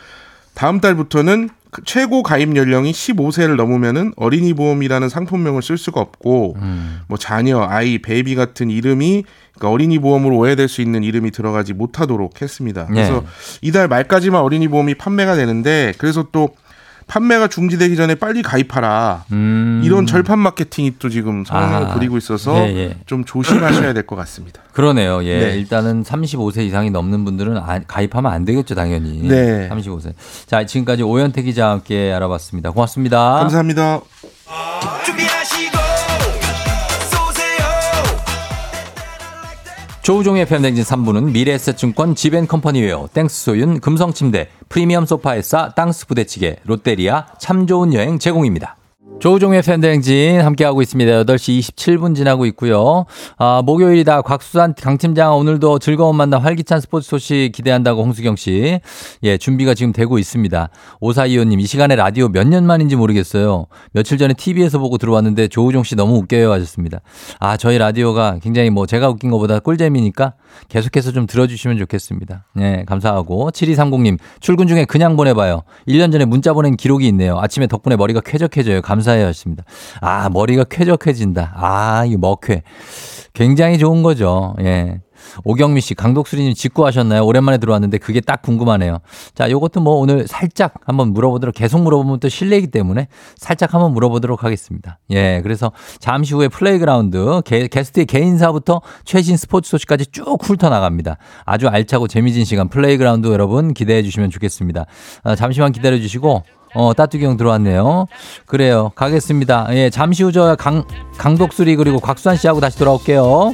다음 달부터는 그 최고 가입 연령이 15세를 넘으면은 어린이 보험이라는 상품명을 쓸 수가 없고 음. 뭐 자녀, 아이, 베이비 같은 이름이 그러니까 어린이 보험으로 오해될 수 있는 이름이 들어가지 못하도록 했습니다. 예. 그래서 이달 말까지만 어린이 보험이 판매가 되는데 그래서 또 판매가 중지되기 전에 빨리 가입하라. 음. 이런 절판 마케팅이 또 지금 상황을 아. 부리고 있어서 예, 예. 좀 조심하셔야 될 것 같습니다. 그러네요. 예. 네. 일단은 35세 이상이 넘는 분들은 아- 가입하면 안 되겠죠, 당연히. 네. 35세. 자, 지금까지 오현태 기자와 함께 알아봤습니다. 고맙습니다. 감사합니다. 조우종의 FM대행진 3부는 미래에셋증권 지벤컴퍼니웨어, 땡스소윤, 금성침대, 프리미엄 소파에싸, 땅스 부대찌개, 롯데리아, 참 좋은 여행 제공입니다. 조우종의 FM대행진 함께하고 있습니다. 8시 27분 지나고 있고요. 아, 목요일이다. 곽수산 강팀장 오늘도 즐거운 만남 활기찬 스포츠 소식 기대한다고 홍수경 씨. 예, 준비가 지금 되고 있습니다. 오사이호님 이 시간에 라디오 몇 년 만인지 모르겠어요. 며칠 전에 TV에서 보고 들어왔는데 조우종 씨 너무 웃겨요 하셨습니다. 아, 저희 라디오가 굉장히 뭐 제가 웃긴 것보다 꿀잼이니까 계속해서 좀 들어주시면 좋겠습니다. 네, 감사하고. 7230님, 출근 중에 그냥 보내봐요. 1년 전에 문자 보낸 기록이 있네요. 아침에 덕분에 머리가 쾌적해져요. 감사 해요. 하십니다. 아, 머리가 쾌적해진다. 아, 이 먹회. 굉장히 좋은 거죠. 예. 오경미 씨, 강독수리님 직구하셨나요? 오랜만에 들어왔는데 그게 딱 궁금하네요. 자, 요것도 뭐 오늘 살짝 한번 물어보도록 계속 물어보면 또 실례이기 때문에 살짝 한번 물어보도록 하겠습니다. 예, 그래서 잠시 후에 플레이그라운드 게, 게스트의 개인사부터 최신 스포츠 소식까지 쭉 훑어 나갑니다. 아주 알차고 재미진 시간 플레이그라운드 여러분 기대해 주시면 좋겠습니다. 아, 잠시만 기다려 주시고 어, 따뚜기 형 들어왔네요. 그래요. 가겠습니다. 예, 잠시 후 저 강, 강독수리 그리고 곽수산 씨하고 다시 돌아올게요.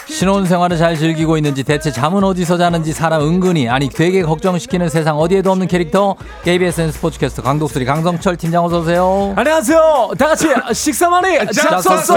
신혼생활을 잘 즐기고 있는지 대체 잠은 어디서 자는지 사람 은근히 아니 되게 걱정시키는 세상 어디에도 없는 캐릭터 KBSN 스포츠캐스터 강독수리 강성철 팀장 어서 오세요. 안녕하세요. 다 같이 식사만이 잡섰어.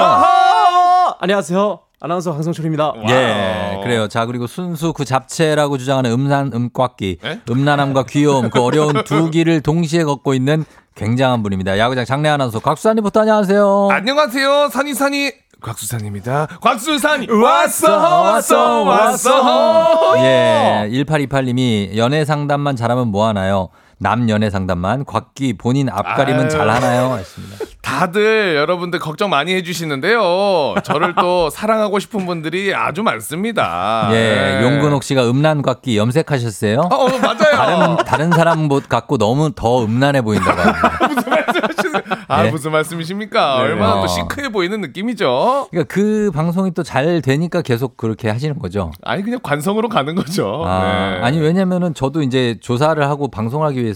안녕하세요. 아나운서 황성철입니다. 예, 그래요. 자, 그리고 순수 그 잡채라고 주장하는 음란, 음꽉기, 에? 음란함과 귀여움, 그 어려운 두 길을 동시에 걷고 있는 굉장한 분입니다. 야구장 장례 아나운서 곽수산님부터 안녕하세요. 안녕하세요, 산이 산이 곽수산입니다. 곽수산이 왔어, 왔어, 왔어. 예, 1828님이 연애 상담만 잘하면 뭐 하나요? 남 연애 상담만 곽기 본인 앞가림은 아유. 잘하나요? 했습니다. 다들 여러분들 걱정 많이 해주시는데요. 저를 또 사랑하고 싶은 분들이 아주 많습니다. 예, 네. 용근옥 씨가 음란 곽기 염색하셨어요? 어, 어, 맞아요. 다른 다른 사람 못 갖고 너무 더 음란해 보인다고 합니다. 아 예. 무슨 말씀이십니까? 네. 얼마나 어. 또 시크해 보이는 느낌이죠. 그러니까 그 방송이 또 잘 되니까 계속 그렇게 하시는 거죠. 아니 그냥 관성으로 가는 거죠. 아, 네. 아니 왜냐면은 저도 이제 조사를 하고 방송하기 위해서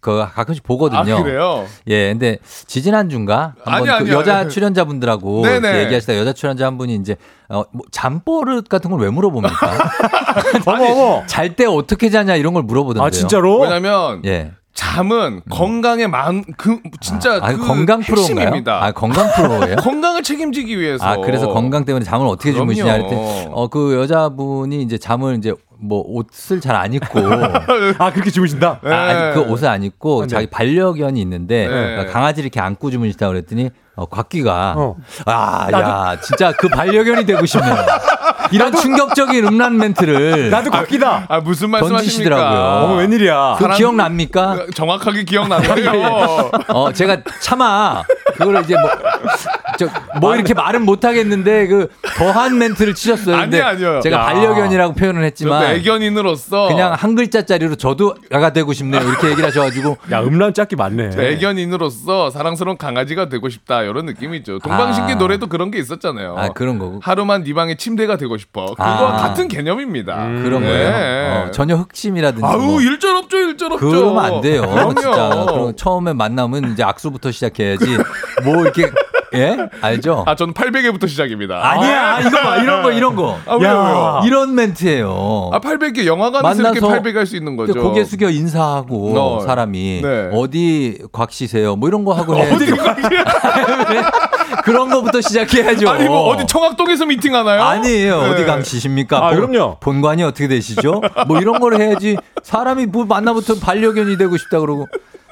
그 가끔씩 보거든요. 아, 그래요? 예, 근데 지지난 주인가 한번 아니, 그 아니, 여자 아니. 출연자분들하고 네네. 얘기하시다 여자 출연자 한 분이 이제 어, 뭐 잠버릇 같은 걸 왜 물어봅니까? 어머 어머. 잘때 어떻게 자냐 이런 걸 물어보던데요. 아 진짜로? 왜냐면 예. 잠은 건강에 많그 진짜 아, 그 건강 프로인가요? 핵심입니다. 아, 건강 프로예요? 건강을 책임지기 위해서. 아, 그래서 건강 때문에 잠을 어떻게 그럼요. 주무시냐 할때 어, 그 여자분이 이제 잠을 이제 뭐 옷을 잘 안 입고 아 그렇게 주무신다. 네. 아, 아니, 그 옷을 안 입고 네. 자기 반려견이 있는데 네. 강아지를 이렇게 안고 주무시다 그랬더니 어, 곽기가 어. 아, 야, 진짜 그 반려견이 되고 싶네요. 이런 충격적인 음란 멘트를 나도 곽기다. 아 무슨 던지시더라고요. 말씀하십니까? 어머 웬일이야. 그 사람- 기억납니까? 정확하게 기억나는데요. 어, 제가 차마 그거를 이제 뭐, 저, 뭐 이렇게 말은 못 하겠는데 그 더한 멘트를 치셨어요. 근데 아니, 아니요. 제가 야. 반려견이라고 표현을 했지만 애견인으로서 그냥 한 글자짜리로 저도 야가 되고 싶네요. 이렇게 얘기를 하셔 가지고 야 음란 짝기 많네. 저 애견인으로서 사랑스러운 강아지가 되고 싶다 이런 느낌이죠. 동방신기 아. 노래도 그런 게 있었잖아요. 아 그런 거고 하루만 네 방의 침대가 되고 싶어. 그거 아. 같은 개념입니다. 그런 네. 거예요. 어, 전혀 흑심이라든지 아우 뭐. 일절 없죠 일절 없죠. 그러면 안 돼요. 진짜. 그럼 처음에 만나면 이제 악수부터 시작해야지. 뭐 이렇게 예 알죠? 아 저는 800회부터 시작입니다. 아니야 이거 봐 이런 거 이런 거. 아, 왜요, 왜요? 이런 멘트예요. 아 800개 영화관에서 이렇게 800 할 수 있는 거죠. 그 고개 숙여 인사하고 어. 사람이 네. 어디 곽씨세요? 뭐 이런 거 하고 해. 어디 그런 거부터 시작해야죠. 아니 뭐 어디 청학동에서 미팅 하나요? 아니에요. 네. 어디 강씨십니까? 아, 본- 그럼요. 본관이 어떻게 되시죠? 뭐 이런 걸 해야지 사람이 뭐 만나부터 반려견이 되고 싶다 그러고.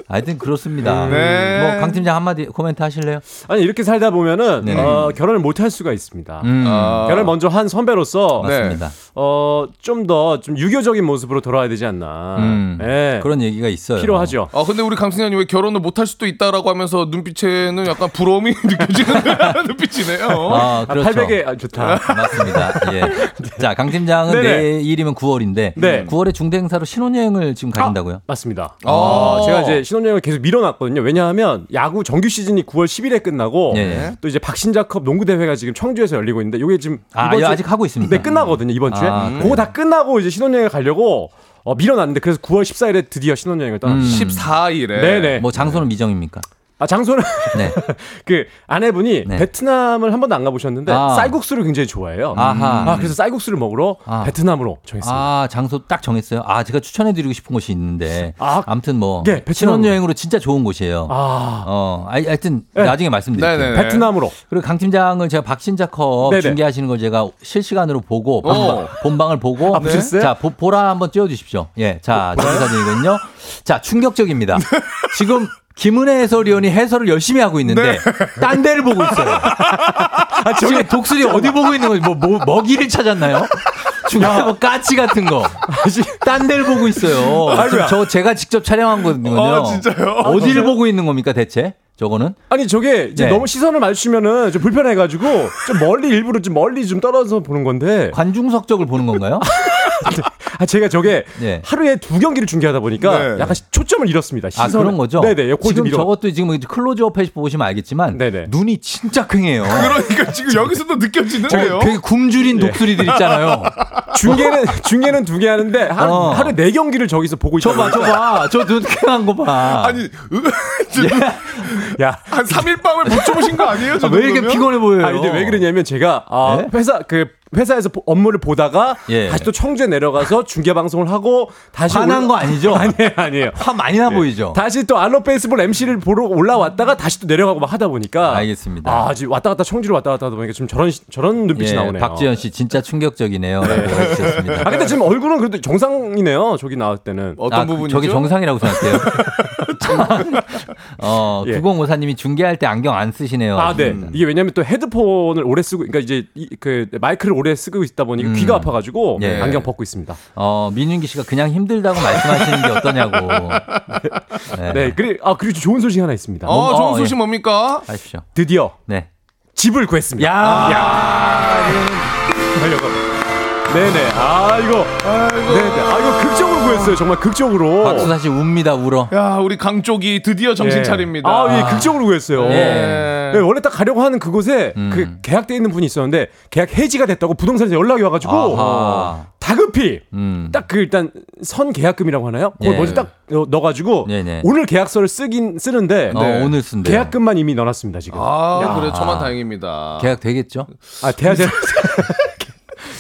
하여튼 그렇습니다. 네. 뭐강 팀장 한마디 코멘트 하실래요? 아니 이렇게 살다 보면은 네네. 어, 결혼을 못 할 수가 있습니다. 음, 아. 결혼을 먼저 한 선배로서 네. 맞습니다. 어, 좀 더 좀 유교적인 모습으로 돌아야 되지 않나. 음, 예. 그런 얘기가 있어요. 필요하죠. 아 근데 우리 강승현이 왜 결혼을 못 할 수도 있다라고 하면서 눈빛에는 약간 부러움이 느껴지는 눈빛이네요. 아, 아, 그렇죠. 800에 아, 좋다. 맞습니다. 예. 자, 강 팀장은. 내일이면 9월인데 네. 9월에 중대 행사로 신혼여행을 지금 가신다고요? 맞습니다. 아. 어, 제가 이제 신혼 여행을 계속 밀어놨거든요. 왜냐하면 야구 정규 시즌이 9월 10일에 끝나고 예, 예. 또 이제 박신자컵 농구 대회가 지금 청주에서 열리고 있는데 이게 지금 아, 이번 주에 아직 하고 있습니다. 네, 끝나거든요, 이번 주에. 아, 그래요? 그거 다 끝나고 이제 신혼여행을 가려고 어, 밀어놨는데 그래서 9월 14일에 드디어 신혼여행을 떠났습니다. 음. 14일에 네네. 뭐 장소는 미정입니까? 아, 장소는 네. 그 아내분이 네. 베트남을 한 번도 안 가보셨는데 아. 쌀국수를 굉장히 좋아해요. 아하. 아, 그래서 쌀국수를 먹으러 아. 베트남으로 정했습니다. 아, 장소 딱 정했어요? 아, 제가 추천해드리고 싶은 곳이 있는데. 아, 아무튼 뭐. 네. 신혼여행으로 진짜 좋은 곳이에요. 아, 어, 아, 하여튼 네. 나중에 말씀드릴게요. 네네네. 베트남으로. 그리고 강 팀장을 제가 박신자컵 네네. 중계하시는 걸 제가 실시간으로 보고 본방, 어. 본방을 보고 아, 보셨어요? 자 보, 보라 한번 띄워주십시오. 예, 자 정사진이거든요 자 충격적입니다. 지금 김은혜 해설위원이 해설을 열심히 하고 있는데 딴 데를 보고 있어요. 아, 지금 독수리 어디 보고 있는 거지? 뭐, 뭐 먹이를 찾았나요? 중간에 뭐 까치 같은 거. 딴 데를 보고 있어요. 아이고야. 저 제가 직접 촬영한 거거든요. 아, 진짜요? 어디를 보고 있는 겁니까 대체? 저거는? 아니 저게 이제 네. 너무 시선을 마주치면은 좀 불편해가지고 좀 멀리 일부러 좀 멀리 좀 떨어져서 보는 건데 관중석 쪽을 보는 건가요? 아, 제가 저게 예. 하루에 두 경기를 중계하다 보니까 네. 약간 초점을 잃었습니다. 아 시선을. 그런 거죠? 네네. 그걸 좀 지금 잃어. 저것도 지금 클로즈업 해서 보시면 알겠지만 네네. 눈이 진짜 퀭해요. 그러니까 지금 여기서도 느껴지는데요. 되게 굶주린 독수리들 있잖아요. 중계는 중계는 두 개 하는데 하루, 어. 하루 네 경기를 저기서 보고 있다. 저봐, 저봐. 저 눈 퀭한 거 봐. 아니 야. 한 3일 밤을 못 주무신 거 아니에요? 저 아, 왜 이렇게? 피곤해 보여요? 아 이제 왜 그러냐면 제가 아, 네? 회사 그 회사에서 보- 업무를 보다가 예. 다시 또 청주에 내려가서 중계 방송을 하고 다시 화난 올라- 거 아니죠? 아니에요, 아니에요. 화 많이 나 보이죠? 다시 또 알로 베이스볼 MC를 보러 올라왔다가 다시 또 내려가고 막 하다 보니까 알겠습니다. 아, 지금 왔다 갔다 청주를 왔다 갔다 하다 보니까 지금 저런 시- 저런 눈빛이 예, 나오네요. 박지현 씨 진짜 충격적이네요. 라고 해주셨습니다. 아 근데 지금 얼굴은 그래도 정상이네요. 저기 나왔을 때는. 어떤 아, 그- 부분이죠? 저게 정상이라고 생각해요. 어, 예. 9054님이 중계할 때 안경 안 쓰시네요. 아, 네. 음. 이게 왜냐면 또 헤드폰을 오래 쓰고, 그러니까 이제 이, 그 마이크를 오래 쓰고 있다 보니까 음. 귀가 아파가지고 예. 안경 벗고 있습니다. 어, 민윤기 씨가 그냥 힘들다고 말씀하시는 게 어떠냐고. 네. 네. 그리고 아 그리고 좋은 소식 하나 있습니다. 어, 좋은 어, 소식 뭡니까? 하십시오. 드디어 네. 집을 구했습니다. 야, 야, 이거는 하려고. 네네. 아 이거. 아이고. 네네. 아 이거 극적으로 구했어요. 정말 극적으로. 박수사 씨 웁니다, 울어. 야, 우리 강 쪽이 드디어 정신 예. 차립니다. 아, 예, 극적으로 구했어요. 예. 네, 원래 딱 가려고 하는 그곳에 음. 그 계약돼 있는 분이 있었는데 계약 해지가 됐다고 부동산에서 연락이 와가지고 아하. 다급히 음. 딱그 일단 선 계약금이라고 하나요? 그걸 예. 먼저 딱 넣- 넣어가지고 네네. 오늘 계약서를 쓰긴 쓰는데 어, 네. 오늘 쓴대요. 계약금만 이미 넣어놨습니다 지금. 아, 야. 그래 천만 다행입니다. 계약 되겠죠? 아 돼야 돼.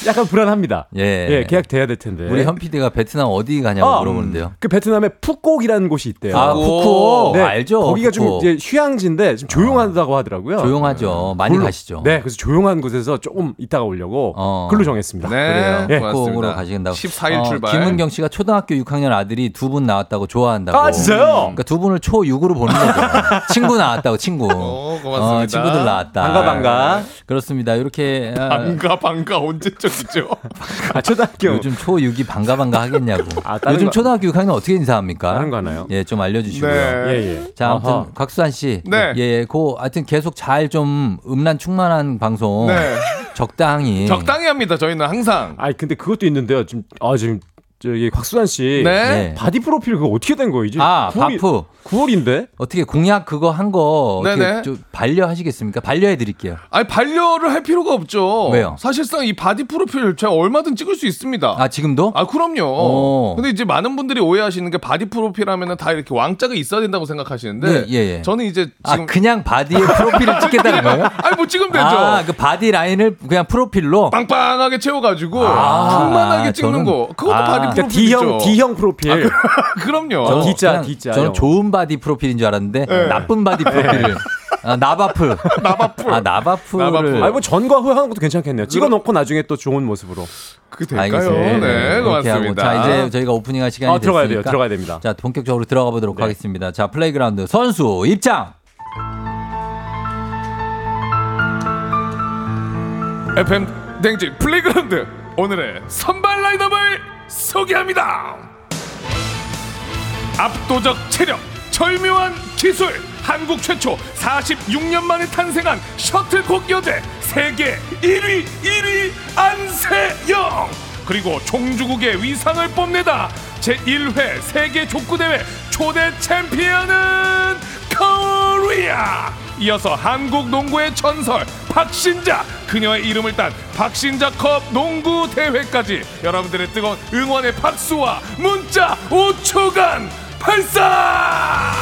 약간 불안합니다. 예. 예, 계약 돼야 될 텐데. 우리 현 PD가 베트남 어디 가냐고 아, 물어보는데요. 그 베트남에 푸꾸옥이라는 곳이 있대요. 아, 푸코. 네, 알죠? 거기가 푸코. 좀 이제 휴양지인데 좀 조용하다고 하더라고요. 조용하죠. 많이 그걸로- 가시죠. 네, 그래서 조용한 곳에서 조금 이따가 오려고 어. 글로 정했습니다. 네, 그래요. 예. 푸꾸옥으로 고맙습니다. 가신다고. 14일 어, 출발. 김은경 씨가 초등학교 6학년 아들이 두 분 나왔다고 좋아한다고. 아, 진짜요? 그러니까 두 분을 초 6으로 보는 거죠. 친구 나왔다고 친구. 어, 고맙습니다. 친구들 나왔다. 반가 반가. 그렇습니다. 이렇게 아, 반가 반가 언제적 이죠? 아, 초등학교 요즘 초 6이 반가 반가 하겠냐고. 아, 요즘 거- 초등학교 6학년 어떻게 인사합니까? 다른 거 하나요? 예, 좀 알려주시고요. 네. 예, 예. 자, 아무튼 아하. 곽수산 씨, 네. 예, 고 하여튼 계속 잘 좀 음란 충만한 방송 네. 적당히 적당히 합니다. 저희는 항상. 아니 근데 그것도 있는데요. 지금 아 지금 저기 곽수산 씨 네. 네. 바디 프로필 그거 어떻게 된 거예요? 이제 아, 9월이, 바프. 9월인데? 어떻게 공약 그거 한거 네네. 좀 반려하시겠습니까? 반려해 드릴게요. 아니 반려를 할 필요가 없죠. 왜요? 사실상 이 바디 프로필 제가 얼마든 찍을 수 있습니다. 아, 지금도? 아 그럼요. 오. 근데 이제 많은 분들이 오해하시는 게 바디 프로필 하면은 다 이렇게 왕자가 있어야 된다고 생각하시는데 예, 예, 예. 저는 이제 아, 지금 그냥 바디에 프로필을 찍겠다는 거예요? 아니 뭐 찍으면 되죠. 아, 그 바디 라인을 그냥 프로필로 빵빵하게 채워가지고 아, 풍만하게 찍는 저는- 거 그것도 아. 바디 그러니까 프로필이죠. D형 D형 프로필. 그럼요. 저는 D자, 그냥 D자, 저는 형. 좋은 바디 프로필인 줄 알았는데 네. 나쁜 바디 프로필을 아, 나바풀 나바풀. 아 나바풀을 나바풀. 아니 뭐 전과 후 하는 것도 괜찮겠네요. 찍어 놓고 나중에 또 좋은 모습으로. 그 될까요? 네, 하고. 고맙습니다. 자 이제 저희가 오프닝 할 시간이 아 들어가야 됐으니까 돼요. 들어가야 됩니다. 자 본격적으로 들어가 보도록 네. 하겠습니다. 자 플레이그라운드 선수 입장. FM대행진 플레이그라운드 오늘의 선발 라인업을 소개합니다. 압도적 체력, 절묘한 기술, 한국 최초 46년 만에 탄생한 셔틀콕 여제 세계 1위 1위 안세영 그리고 종주국의 위상을 뽐내다 제1회 세계 족구대회 초대 챔피언은 코리아 이어서 한국 농구의 전설 박신자 그녀의 이름을 딴 박신자컵 농구 대회까지 여러분들의 뜨거운 응원의 박수와 문자 5초간 발사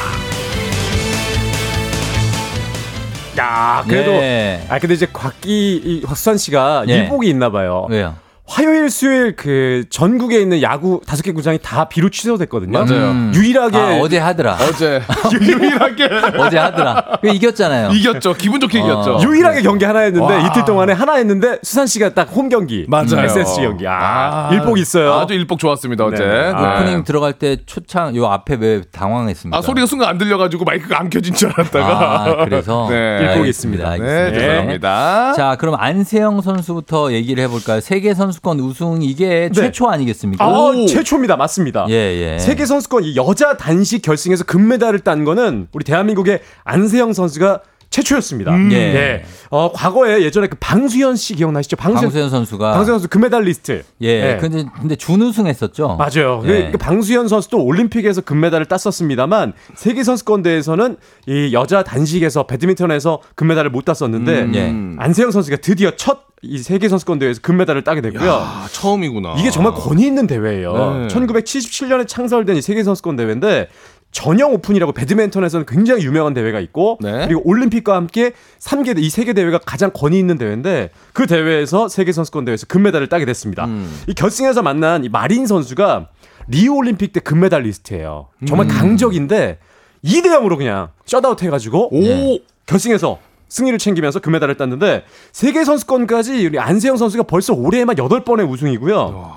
야 그래도 네. 아 근데 이제 곽기 이 곽수환 씨가 예. 일복이 있나 봐요. 왜요? 화요일 수요일 그 전국에 있는 야구 다섯 개 구장이 다 비로 취소됐거든요. 맞아요. 음. 유일하게 아, 어제 하더라. 어제 유일하게 어제 하더라. 그 이겼잖아요. 이겼죠 기분 좋게 이겼죠 유일하게 경기 하나 했는데 와. 이틀 동안에 하나 했는데 수산 씨가 딱 홈 경기 맞아요. SSG 경기 아, 일복 있어요. 아주 일복 좋았습니다 어제 네. 네. 오프닝 들어갈 때 초창 요 앞에 왜 당황했습니까? 아 소리가 순간 안 들려가지고 마이크가 안 켜진 줄 알았다가 아, 그래서 네. 일복이 알겠습니다. 있습니다. 네 알겠습니다. 죄송합니다 자, 그럼 안세영 선수부터 얘기를 해볼까요? 세계 선수 권 우승 이게 네. 최초 아니겠습니까? 아, 오. 최초입니다. 맞습니다. 예, 예. 세계 선수권 이 여자 단식 결승에서 금메달을 딴 거는 우리 대한민국의 안세영 선수가 최초였습니다. 음. 예. 네. 어, 과거에 예전에 그 방수현 씨 기억나시죠? 방수 현 선수가 방수현 선수 금메달리스트. 예. 네. 근데 근데 준우승했었죠. 맞아요. 예. 그 방수현 선수도 올림픽에서 금메달을 땄었습니다만 세계 선수권 대회에서는 이 여자 단식에서 배드민턴에서 금메달을 못 땄었는데 음, 예. 안세영 선수가 드디어 첫 이 세계 선수권 대회에서 금메달을 따게 됐고요. 야, 처음이구나. 이게 정말 권위 있는 대회예요. 네. 1977년에 창설된 이 세계 선수권 대회인데 전형 오픈이라고 배드민턴에서는 굉장히 유명한 대회가 있고 네. 그리고 올림픽과 함께 3개 이 세계 대회가 가장 권위 있는 대회인데 그 대회에서 세계 선수권 대회에서 금메달을 따게 됐습니다. 음. 이 결승에서 만난 이 마린 선수가 리우 올림픽 때 금메달 리스트예요. 정말 강적인데 2대 0으로 그냥 셧아웃 해 가지고 오. 결승에서 승리를 챙기면서 금메달을 땄는데 세계 선수권까지 우리 안세영 선수가 벌써 올해에만 8번의 우승이고요.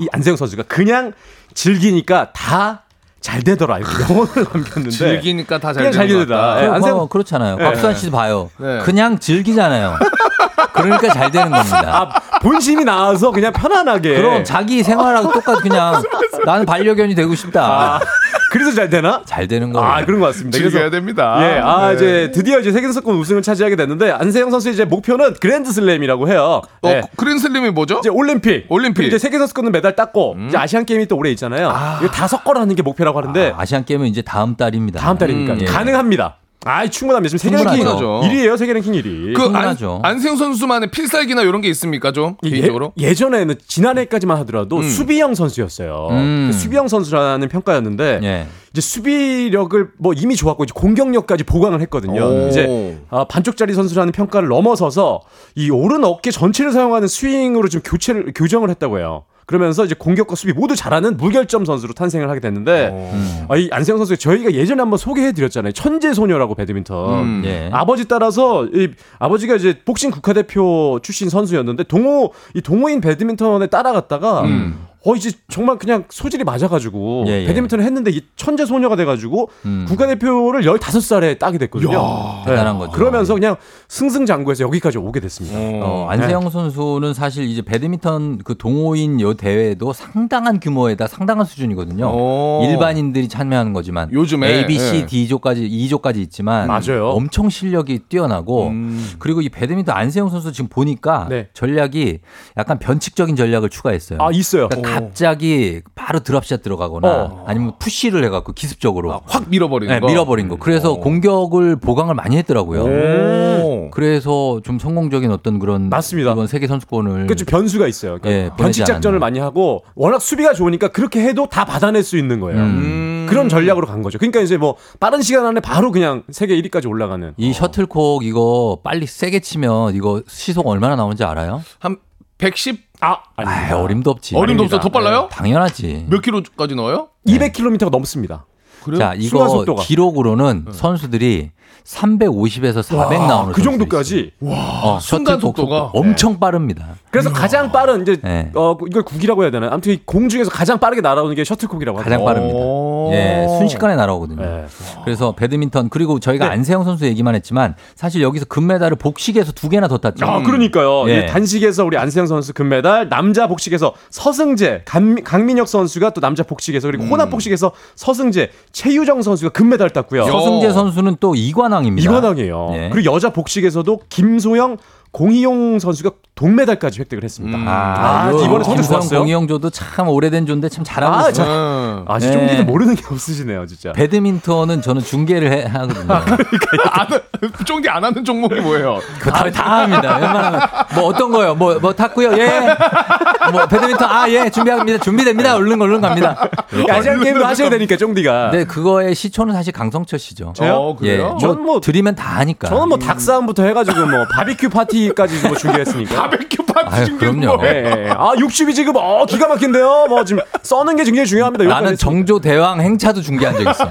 이 안세영 선수가 그냥 즐기니까 다 잘 되더라. 이렇게 명언을 남겼는데 즐기니까 다 잘. 예, 그, 안세영 뭐 그렇잖아요. 네. 박수환 씨도 봐요. 네. 그냥 즐기잖아요. 그러니까 잘 되는 겁니다. 아, 본심이 나와서 그냥 편안하게 그럼 자기 생활하고 똑같 그냥 나는 반려견이 되고 싶다. 아, 그래서 잘 되나? 잘 되는 거예요. 아, 그런 것 같습니다. 즐겨야 그래서 됩니다. 예, 아, 네. 이제 드디어 이제 세계선수권 우승을 차지하게 됐는데 안세영 선수의 이제 목표는 그랜드슬램이라고 해요. 어, 예. 그랜슬림이 뭐죠? 이제 올림픽, 올림픽. 이제 세계선수권은 메달 땄고 이제 아시안 게임이 또 올해 있잖아요. 이거 다섯 걸 하는 게 목표라고 하는데 아, 시안 게임은 이제 다음 달입니다. 다음 달이니까 음, 예. 가능합니다. 아, 충분합니다. 지금 세계 랭킹 충분하죠. 1위예요. 세계 랭킹 1위. 그 안, 충분하죠. 안세영 선수만의 필살기나 이런 게 있습니까 좀 개인적으로? 예, 예전에는 지난해까지만 하더라도 음. 수비형 선수였어요. 음. 그 수비형 선수라는 평가였는데 예. 이제 수비력을 뭐 이미 좋았고 이제 공격력까지 보강을 했거든요. 오. 이제 아, 반쪽짜리 선수라는 평가를 넘어서서 이 오른 어깨 전체를 사용하는 스윙으로 좀 교체를 교정을 했다고 해요. 그러면서 이제 공격과 수비 모두 잘하는 무결점 선수로 탄생을 하게 됐는데 음. 아, 이 안세영 선수 저희가 예전에 한번 소개해 드렸잖아요. 천재 소녀라고 배드민턴. 음. 예. 아버지 따라서 이 아버지가 이제 복싱 국가대표 출신 선수였는데 동호 이 동호인 배드민턴에 따라갔다가 음. 어 이제 정말 그냥 소질이 맞아가지고 예, 예. 배드민턴을 했는데 이 천재 소녀가 돼가지고 음. 국가대표를 15살에 따게 됐거든요. 네. 대단한 거죠. 그러면서 그냥 승승장구해서 여기까지 오게 됐습니다. 어, 안세영 선수는 사실 이제 배드민턴 그 동호인 요 대회도 상당한 규모에다 상당한 수준이거든요. 오. 일반인들이 참여하는 거지만 요즘에, A, B, C, 예. D조까지 2조까지 있지만 맞아요. 엄청 실력이 뛰어나고 음. 그리고 이 배드민턴 안세영 선수 지금 보니까 네. 전략이 약간 변칙적인 전략을 추가했어요. 아 있어요. 그러니까 갑자기 바로 드랍샷 들어가거나 어. 아니면 푸시를 해갖고 기습적으로 아, 확 밀어버리는 네, 거. 밀어버린 거. 그래서 어. 공격을 보강을 많이 했더라고요. 오. 그래서 좀 성공적인 어떤 그런 맞습니다. 이번 세계 선수권을 그좀 변수가 있어요. 그러니까 예, 변칙 작전을. 많이 하고 워낙 수비가 좋으니까 그렇게 해도 다 받아낼 수 있는 거예요. 음. 그런 전략으로 간 거죠. 그러니까 이제 뭐 빠른 시간 안에 바로 그냥 세계 1위까지 올라가는. 이 셔틀콕 이거 빨리 세게 치면 이거 시속 얼마나 나오는지 알아요? 한 110? 아, 아, 어림도 없지. 어림도 없어. 더 빨라요? 당연하지. 몇 킬로까지 넣어요? 200km가 넘습니다. 그래요? 자, 이거. 기록으로는 선수들이 350에서 400 와, 나오는 그 정도까지. 있어요. 어, 순간 속도가? 속도 엄청 빠릅니다. 그래서 가장 빠른 이제 네. 어 이걸 국이라고 해야 되나요? 아무튼 이 공중에서 가장 빠르게 날아오는 게 셔틀콕이라고 하죠. 가장 빠릅니다. 오. 예, 순식간에 날아오거든요. 네. 그래서 배드민턴 그리고 저희가 네. 안세영 선수 얘기만 했지만 사실 여기서 금메달을 복식에서 두 개나 더 땄죠. 아, 그러니까요. 예. 이 단식에서 우리 안세영 선수 금메달, 남자 복식에서 서승재, 강, 강민혁 선수가 또 남자 복식에서 그리고 혼합 복식에서 서승재, 최유정 선수가 금메달 땄고요. 서승재 선수는 또 이관 왕입니다. 이관왕이에요. 예. 그리고 여자 복식에서도 김소영, 공희용 선수가 동메달까지 획득을 했습니다. 음. 아, 요 이번에 성적 좋았어요. 공이영조도 참 오래된 조인데 참 잘하고 아, 있어요. 자, 음. 아, 네. 쫑디는 모르는 게 없으시네요, 진짜. 배드민턴은 저는 중계를 해, 하거든요. 안, 쫑디 안 하는 종목이 뭐예요? 그 다, 다 합니다. 웬만하면 뭐 어떤 거요? 뭐뭐 탔고요. 예. 뭐 배드민턴 아 예 준비합니다. 준비됩니다. 얼른 얼른 갑니다. 아시안 게임도 하셔야 되니까 쫑디가. 네 그거의 시초는 사실 강성철 씨죠. 어, 그래요? 예. 저는 뭐- 드리면 다 하니까. 저는 뭐 닭싸움부터 해가지고 뭐 바비큐 파티까지 뭐 준비했으니까. 바베큐 파티 아유, 중계 그럼요. 뭐. 예, 예. 아, 60이 지금, 어, 기가 막힌데요? 뭐, 지금, 써는 게 굉장히 중요합니다. 나는 정조 대왕 행차도 중계한 적 있어.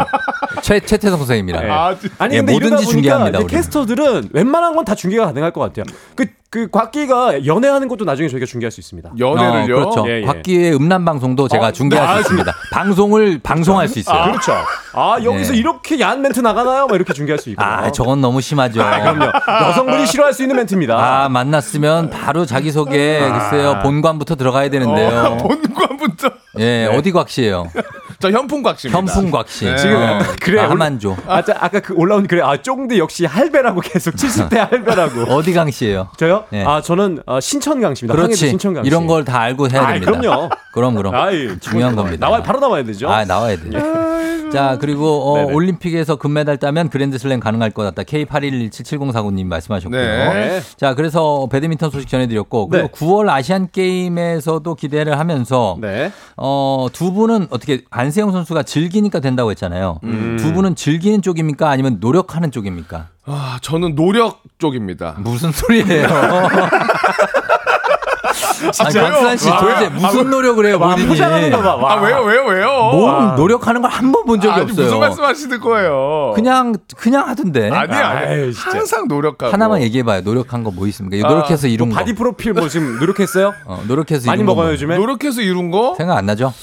최 최태성 선생님이랑. 예. 아, 아니, 예, 근데 이러다 뭐든지 보니까 중계합니다. 캐스터들은 웬만한 건 다 중계가 가능할 것 같아요. 그, 그, 곽기가 연애하는 것도 나중에 저희가 중계할 수 있습니다. 연애를요? 어, 그렇죠. 예, 예. 곽기의 음란 방송도 제가 어, 중계할 아, 수 있습니다. 방송을 방송할 수 있어요. 그렇죠. 아, 여기서 네. 이렇게 야한 멘트 나가나요? 뭐 이렇게 중계할 수 있고. 아, 저건 너무 심하죠. 아, 그럼요. 여성분이 싫어할 수 있는 멘트입니다. 아, 만났으면 바로 자기 소개, 글쎄요, 본관부터 들어가야 되는데요. 본관부터. 예, 어디 곽씨예요 저 현풍곽씨입니다. 현풍곽씨. 네. 지금 어. 그래 아, 올- 하만조. 아, 자, 아까 그 올라온 그래 아 쫑디 역시 할배라고 계속 70대 할배라고. 어디 강씨예요? 저요? 네. 아 저는 어, 신천 강씨입니다. 항해도 그렇지. 신천 강씨. 이런 걸 다 알고 해야 아이, 됩니다. 그럼요. 그럼 그럼. 아이, 중요한 겁니다. 나와 바로 나와야 되죠. 아, 나와야 돼. 자, 그리고 어. 올림픽에서 금메달 따면 그랜드슬램 가능할 것 같다. K81177049님 말씀하셨고요. 네. 자, 그래서 배드민턴 소식 전해드렸고 그리고 네. 9월 아시안 게임에서도 기대를 하면서 네. 어, 두 분은 어떻게 안세영 선수가 즐기니까 된다고 했잖아요. 음. 두 분은 즐기는 쪽입니까? 아니면 노력하는 쪽입니까? 아, 저는 노력 쪽입니다. 무슨 소리예요? 아니, 진짜요? 곽수산 씨 아, 도대체 왜? 무슨 노력을 해요, 본인이? 거. 아, 왜요, 왜요, 왜요? 뭔 노력하는 걸 한 번 본 적이 아니, 없어요. 무슨 말씀 하시는 거예요? 그냥 그냥 하던데. 아니, 아니. 아이, 진짜. 항상 노력하고. 하나만 얘기해봐요. 노력한 거 뭐 있습니까? 아, 노력해서 이룬 거. 바디 프로필 뭐 지금 노력했어요? 어, 노력해서 많이 이룬 거 먹어요 뭐. 요즘에? 노력해서 이룬 거? 생각 안 나죠?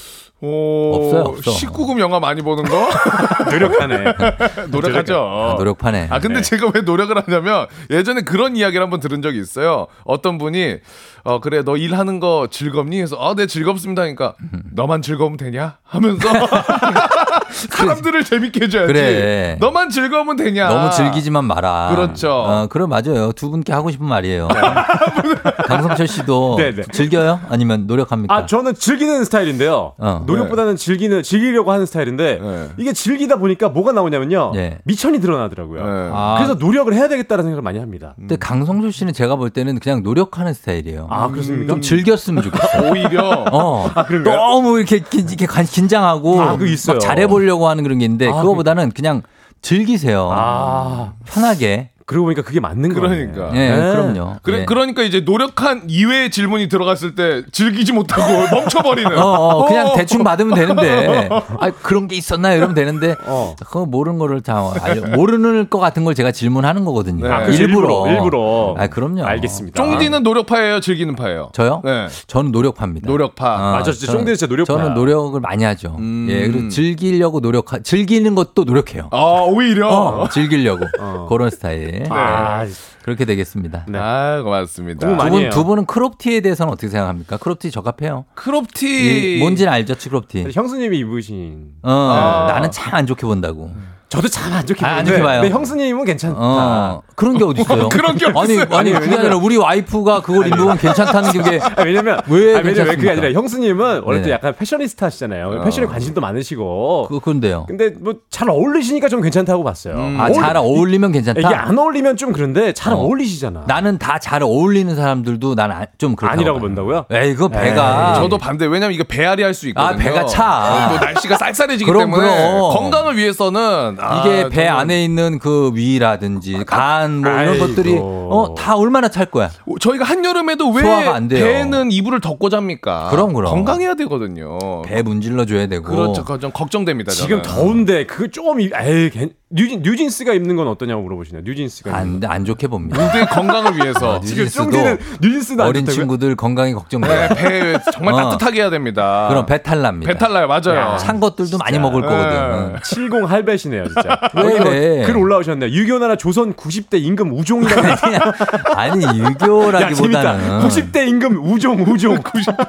오, 없어요, 없어. 19금 영화 많이 보는 거? 노력하네. 노력하죠. 아, 노력파네. 아 근데 제가 왜 노력을 하냐면 예전에 그런 이야기를 한번 들은 적이 있어요. 어떤 분이 어 그래 너 일하는 거 즐겁니? 해서 아 네 즐겁습니다. 그러니까 너만 즐거우면 되냐? 하면서 사람들을 재밌게 해줘야지. 그래. 너만 즐거우면 되냐? 너무 즐기지만 마라. 그렇죠. 어, 그럼 맞아요. 두 분께 하고 싶은 말이에요. 강성철 씨도 네, 네. 즐겨요? 아니면 노력합니까? 아 저는 즐기는 스타일인데요. 어. 노력보다는 즐기는 즐기려고 하는 스타일인데 네. 이게 즐기다 보니까 뭐가 나오냐면요. 네. 미천이 드러나더라고요. 네. 아, 그래서 노력을 해야 되겠다는 생각을 많이 합니다. 근데 강성철 씨는 제가 볼 때는 그냥 노력하는 스타일이에요. 아 그렇습니까? 좀 즐겼으면 좋겠어. 오히려 어. 아, 그런가요? 너무 이렇게, 긴- 이렇게 간- 긴장하고 아, 그거 있어요. 막 잘해 보려고 하는 그런 게 있는데 아, 그거보다는 그냥 즐기세요. 아 편하게. 그러고 보니까 그게 맞는 거예요. 그러니까. 예, 네. 그럼요. 그래 예. 그러니까 이제 노력한 이외의 질문이 들어갔을 때 즐기지 못하고 멈춰버리는. 어, 어, 그냥 어. 대충 받으면 되는데, 아, 그런 게 있었나요? 이러면 되는데, 어. 그거 모르는 거를 다 알려, 모르는 것 같은 걸 제가 질문하는 거거든요. 네. 아, 그래서 일부러. 일부러. 아, 그럼요. 알겠습니다. 쫑디는 노력파예요, 즐기는 파예요. 저요? 네. 저는 노력파입니다. 노력파. 어, 맞아, 진짜 쫑디는 진짜 노력파야. 저는 노력을 많이 하죠. 음. 예, 그리고 즐기려고 노력하, 즐기는 것도 노력해요. 아 오히려. 어, 즐기려고. 어. 그런 스타일. 아, 그렇게 되겠습니다. 네. 아 고맙습니다. 두, 분. 두 분은 크롭티에 대해서는 어떻게 생각합니까? 크롭티 적합해요. 크롭티. 이, 뭔지는 알죠, 크롭티. 형수님이 입으신. 어, 아. 나는 참 안 좋게 본다고. 저도 참 안 좋게 아, 안 좋게 봐요. 근데 형수님은 괜찮다. 어, 그런 게 어딨어요? 그런 게 아니, 어딨어요? 아니, 아니, 그게 아니라 우리 와이프가 그걸 입으면 괜찮다는 게 아, 왜냐면 왜 아, 왜냐면 괜찮습니까? 그게 아니라 형수님은 원래 또 네네. 약간 패셔니스타 시잖아요. 패션에 관심도 많으시고. 그, 그런데요. 근데 뭐 잘 어울리시니까 좀 괜찮다고 봤어요. 아, 어울- 잘 어울리면 괜찮다? 이게 안 어울리면 좀 그런데 잘 어. 어. 울리시잖아 나는 다 잘 어울리는 사람들도 나는 좀 그렇다고 아니라고 봐요. 본다고요? 에이, 그거 배가. 저도 반대. 왜냐면 이게 배앓이 할 수 있거든요. 아, 배가 차. 또 날씨가 쌀쌀해지기 그럼, 때문에 그럼. 건강을 위해서는 아, 이게 배 저는 안에 있는 그 위라든지 간 뭐 이런 아이고. 것들이 어, 다 얼마나 찰 거야. 저희가 한여름에도 왜 소화가 안 돼요. 배는 이불을 덮고 잡니까? 그럼, 그럼. 건강해야 되거든요. 배 문질러 줘야 되고. 그렇죠. 좀 걱정됩니다. 지금 저는. 더운데 그거 좀 이- 에이 괜- 뉴진 뉴진스가 입는 건 어떠냐고 물어보시네요. 뉴진스가 안, 안 좋게 봅니다. 무대 건강을 위해서 아, 지금 뉴진스도 뉴진스도 안 어린 좋다고요? 친구들 건강이 걱정돼요. 네, 배 정말 어. 따뜻하게 해야 됩니다. 그럼 배탈 납니다. 배탈 나요. 맞아요. 야, 찬 것들도 많이 먹을 네. 거거든. 70 할배시네요, 진짜. 왜뭐 그래? 글 올라오셨네요. 유교 나라 조선 90대 임금 우종이라고. 아니 야, 재밌다. 유교라기보다는 90대 임금 우종, 우종.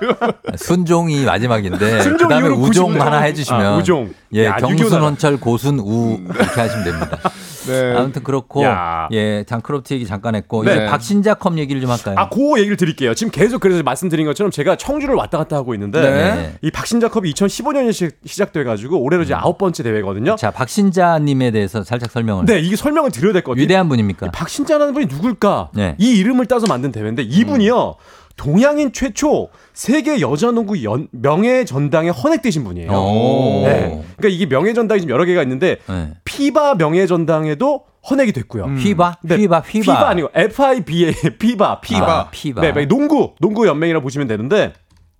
순종이 마지막인데 순종 그다음에 우종 90대. 하나 해주시면 아, 우종. 예 야, 경순 유교나라. 헌철 고순 우 이렇게 하시면 됩니다. 네. 아무튼 그렇고 야. 예 장크롭티 얘기 잠깐 했고 네. 이제 박신자 컵 얘기를 좀 할까요? 아, 그 얘기를 드릴게요. 지금 계속 그래서 말씀드린 것처럼 제가 청주를 왔다 갔다 하고 있는데 네. 이 박신자 컵이 2015년에 시작돼 가지고 올해로 이제 아홉 번째 대회거든요. 자 박신자님에 대해서 살짝 설명을. 네, 이게 설명을 드려야 될 것 같아요. 위대한 분입니까? 박신자라는 분이 누굴까? 네. 이 이름을 따서 만든 대회인데 이분이요. 동양인 최초 세계 여자농구 연- 명예 전당에 헌액되신 분이에요. 오. 네. 그러니까 이게 명예 전당이 지금 여러 개가 있는데 네. 피바 명예 전당에도 헌액이 됐고요. 휘바 네, 휘바 휘바 피바 아니고 FIBA 피바 피바 피바. 네, 대농구 농구 연맹이라고 보시면 되는데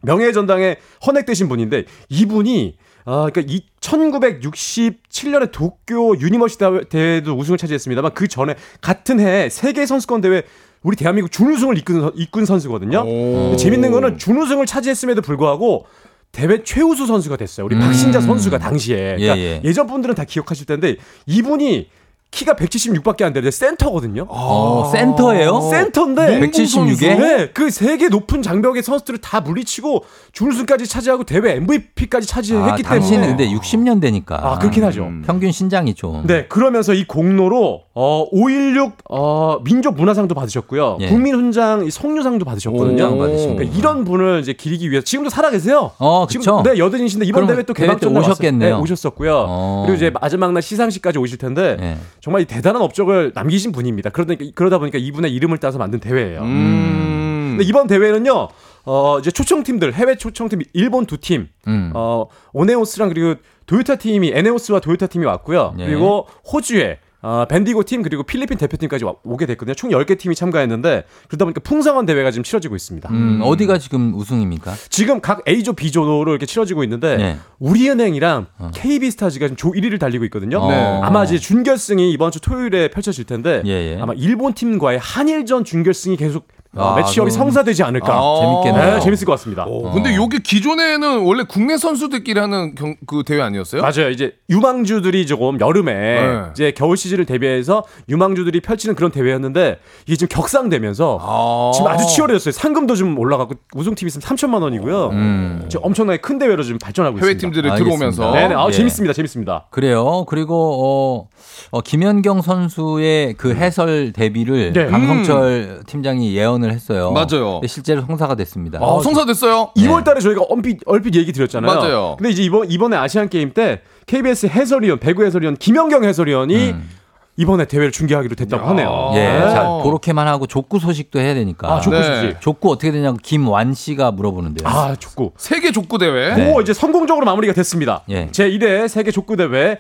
명예 전당에 헌액되신 분인데 이분이 아, 그러니까 이 1967년에 도쿄 유니버시아드 대회도 우승을 차지했습니다만 그 전에 같은 해 세계 선수권 대회 우리 대한민국 준우승을 이끈, 선- 이끈 선수거든요. 재밌는 거는 준우승을 차지했음에도 불구하고 대회 최우수 선수가 됐어요. 우리 박신자 선수가 당시에. 그러니까 예, 예. 예, 전 분들은 다 기억하실 텐데 이분이 키가 176밖에 안 되는데 센터거든요. 어, 센터예요? 센터인데 176에? 네, 그 세계 높은 장벽의 선수들을 다 물리치고 준우승까지 차지하고 대회 MVP까지 아, 차지했기 당신은 때문에 근데 60년 되니까. 아, 그렇긴 하죠. 평균 신장이 좀. 네, 그러면서 이 공로로 어, 516 어, 민족 문화상도 받으셨고요. 예. 국민훈장 이 성류상도 받으셨거든요. 그러니까 이런 분을 이제 기리기 위해서 지금도 살아 계세요. 어, 그쵸. 네, 여든이신데 이번 대회 또 개막전 날 오셨겠네요. 네, 오셨었고요. 어. 그리고 이제 마지막 날 시상식까지 오실 텐데 예. 정말 이 대단한 업적을 남기신 분입니다. 그러다, 그러다 보니까 이분의 이름을 따서 만든 대회예요. 음. 근데 이번 대회는요. 어, 이제 초청팀들, 해외 초청팀 일본 두 팀, 음. 어, 오네오스랑 그리고 도요타 팀이 에네오스와 도요타 팀이 왔고요. 예. 그리고 호주에 어, 밴디고 팀 그리고 필리핀 대표팀까지 와- 오게 됐거든요. 총 10개 팀이 참가했는데 그러다 보니까 풍성한 대회가 지금 치러지고 있습니다. 음, 어디가 지금 우승입니까? 지금 각 A조, B조로 이렇게 치러지고 있는데 네. 우리은행이랑 KB스타즈가 지금 조 1위를 달리고 있거든요. 네. 아마 이제 준결승이 이번 주 토요일에 펼쳐질 텐데 예, 예. 아마 일본 팀과의 한일전 준결승이 계속 어, 아, 매치업이 그럼- 성사되지 않을까. 아, 재밌겠네요. 네, 재밌을 것 같습니다. 어, 근데 요게 기존에는 원래 국내 선수들끼리 하는 경, 그 대회 아니었어요? 맞아요. 이제 유망주들이 조금 여름에 네. 이제 겨울 시즌을 대비해서 유망주들이 펼치는 그런 대회였는데 이게 지금 격상되면서 아. 지금 아주 치열해졌어요. 상금도 좀 올라가고 우승팀 있으면 3천만 원이고요. 음. 지금 엄청나게 큰 대회로 지금 발전하고 해외 있습니다. 팀들이 알겠습니다. 들어오면서. 네네. 아, 예. 재밌습니다. 재밌습니다. 그래요. 그리고 어, 어, 김연경 선수의 그 해설 데뷔를 네. 강성철 팀장이 예언 을 했어요. 맞아요. 근데 실제로 성사가 됐습니다. 아, 성사됐어요? 2월 달에 저희가 얼핏, 얼핏 얘기 드렸잖아요. 맞아요. 근데 이제 이번, 이번에 아시안 게임 때 KBS 해설위원, 배구 해설위원 김연경 해설위원이 음. 이번에 대회를 중계하기로 됐다고 하네요. 예, 네. 자 그렇게만 하고 족구 소식도 해야 되니까. 아, 족구 네. 소식. 족구 어떻게 되냐고 김완 씨가 물어보는데요. 아, 족구. 세계 족구 대회. 네. 오, 이제 성공적으로 마무리가 됐습니다. 예. 제 1회 세계 족구 대회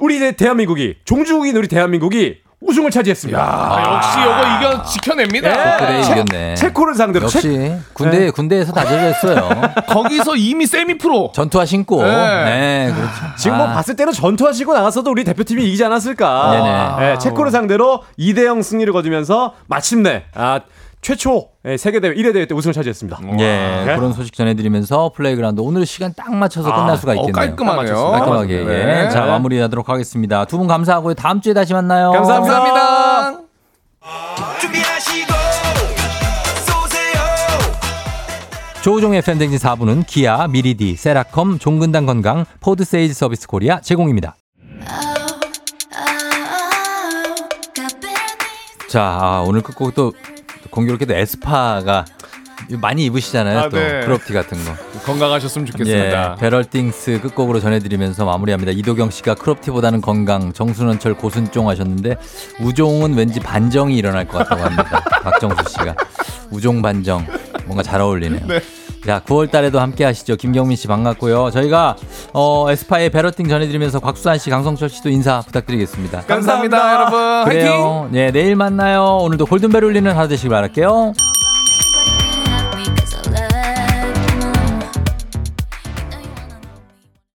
우리 대한민국이 종주국인 우리 대한민국이 우승을 차지했습니다. 아, 역시 요거 이겨 지켜냅니다. 그래 체- 이겼네. 체코를 상대로 역시 체- 군대 네. 군대에서 다져졌어요. 거기서 이미 세미 프로. 전투화 신고. 네. 네, 그렇죠. 지금 뭐 아, 봤을 때는 전투화 신고 나가서도 우리 대표팀이 이기지 않았을까. 네네. 네, 체코를 상대로 2대0 승리를 거두면서 마침내 아, 최초 예, 세계대회 1회 대회 때 우승을 차지했습니다. 예, 네. 그런 소식 전해드리면서 플레이그라운드 오늘 시간 딱 맞춰서 끝날 수가 어, 있겠네요. 깔끔하네요. 깔끔하게. 네. 예. 자, 마무리하도록 하겠습니다. 두 분 감사하고요. 다음 주에 다시 만나요. 감사합니다. 감사합니다. 조우종의 FM대행진 4부는 기아, 미리디, 세라컴, 종근당 건강, 포드 세일즈 서비스 코리아 제공입니다. 자, 아, 오늘 끝곡 또 공교롭게도 에스파가 많이 입으시잖아요. 아, 또 네. 크롭티 같은 거. 건강하셨으면 좋겠습니다. 예, Better Things 끝곡으로 전해드리면서 마무리합니다. 이도경 씨가 크롭티보다는 건강, 정순원철 고순쫑 하셨는데 우종은 왠지 반정이 일어날 것 같다고 합니다. 박정수 씨가 우종 반정 뭔가 잘 어울리네요. 자, 9월 달에도 함께 하시죠. 김경민 씨 반갑고요. 저희가 어, 에스파의 베러팅 전해드리면서 곽수환 씨, 강성철 씨도 인사 부탁드리겠습니다. 감사합니다, 여러분. 화이팅! 그래요. 네, 내일 만나요. 오늘도 골든벨 울리는 하루 되시길 바랄게요.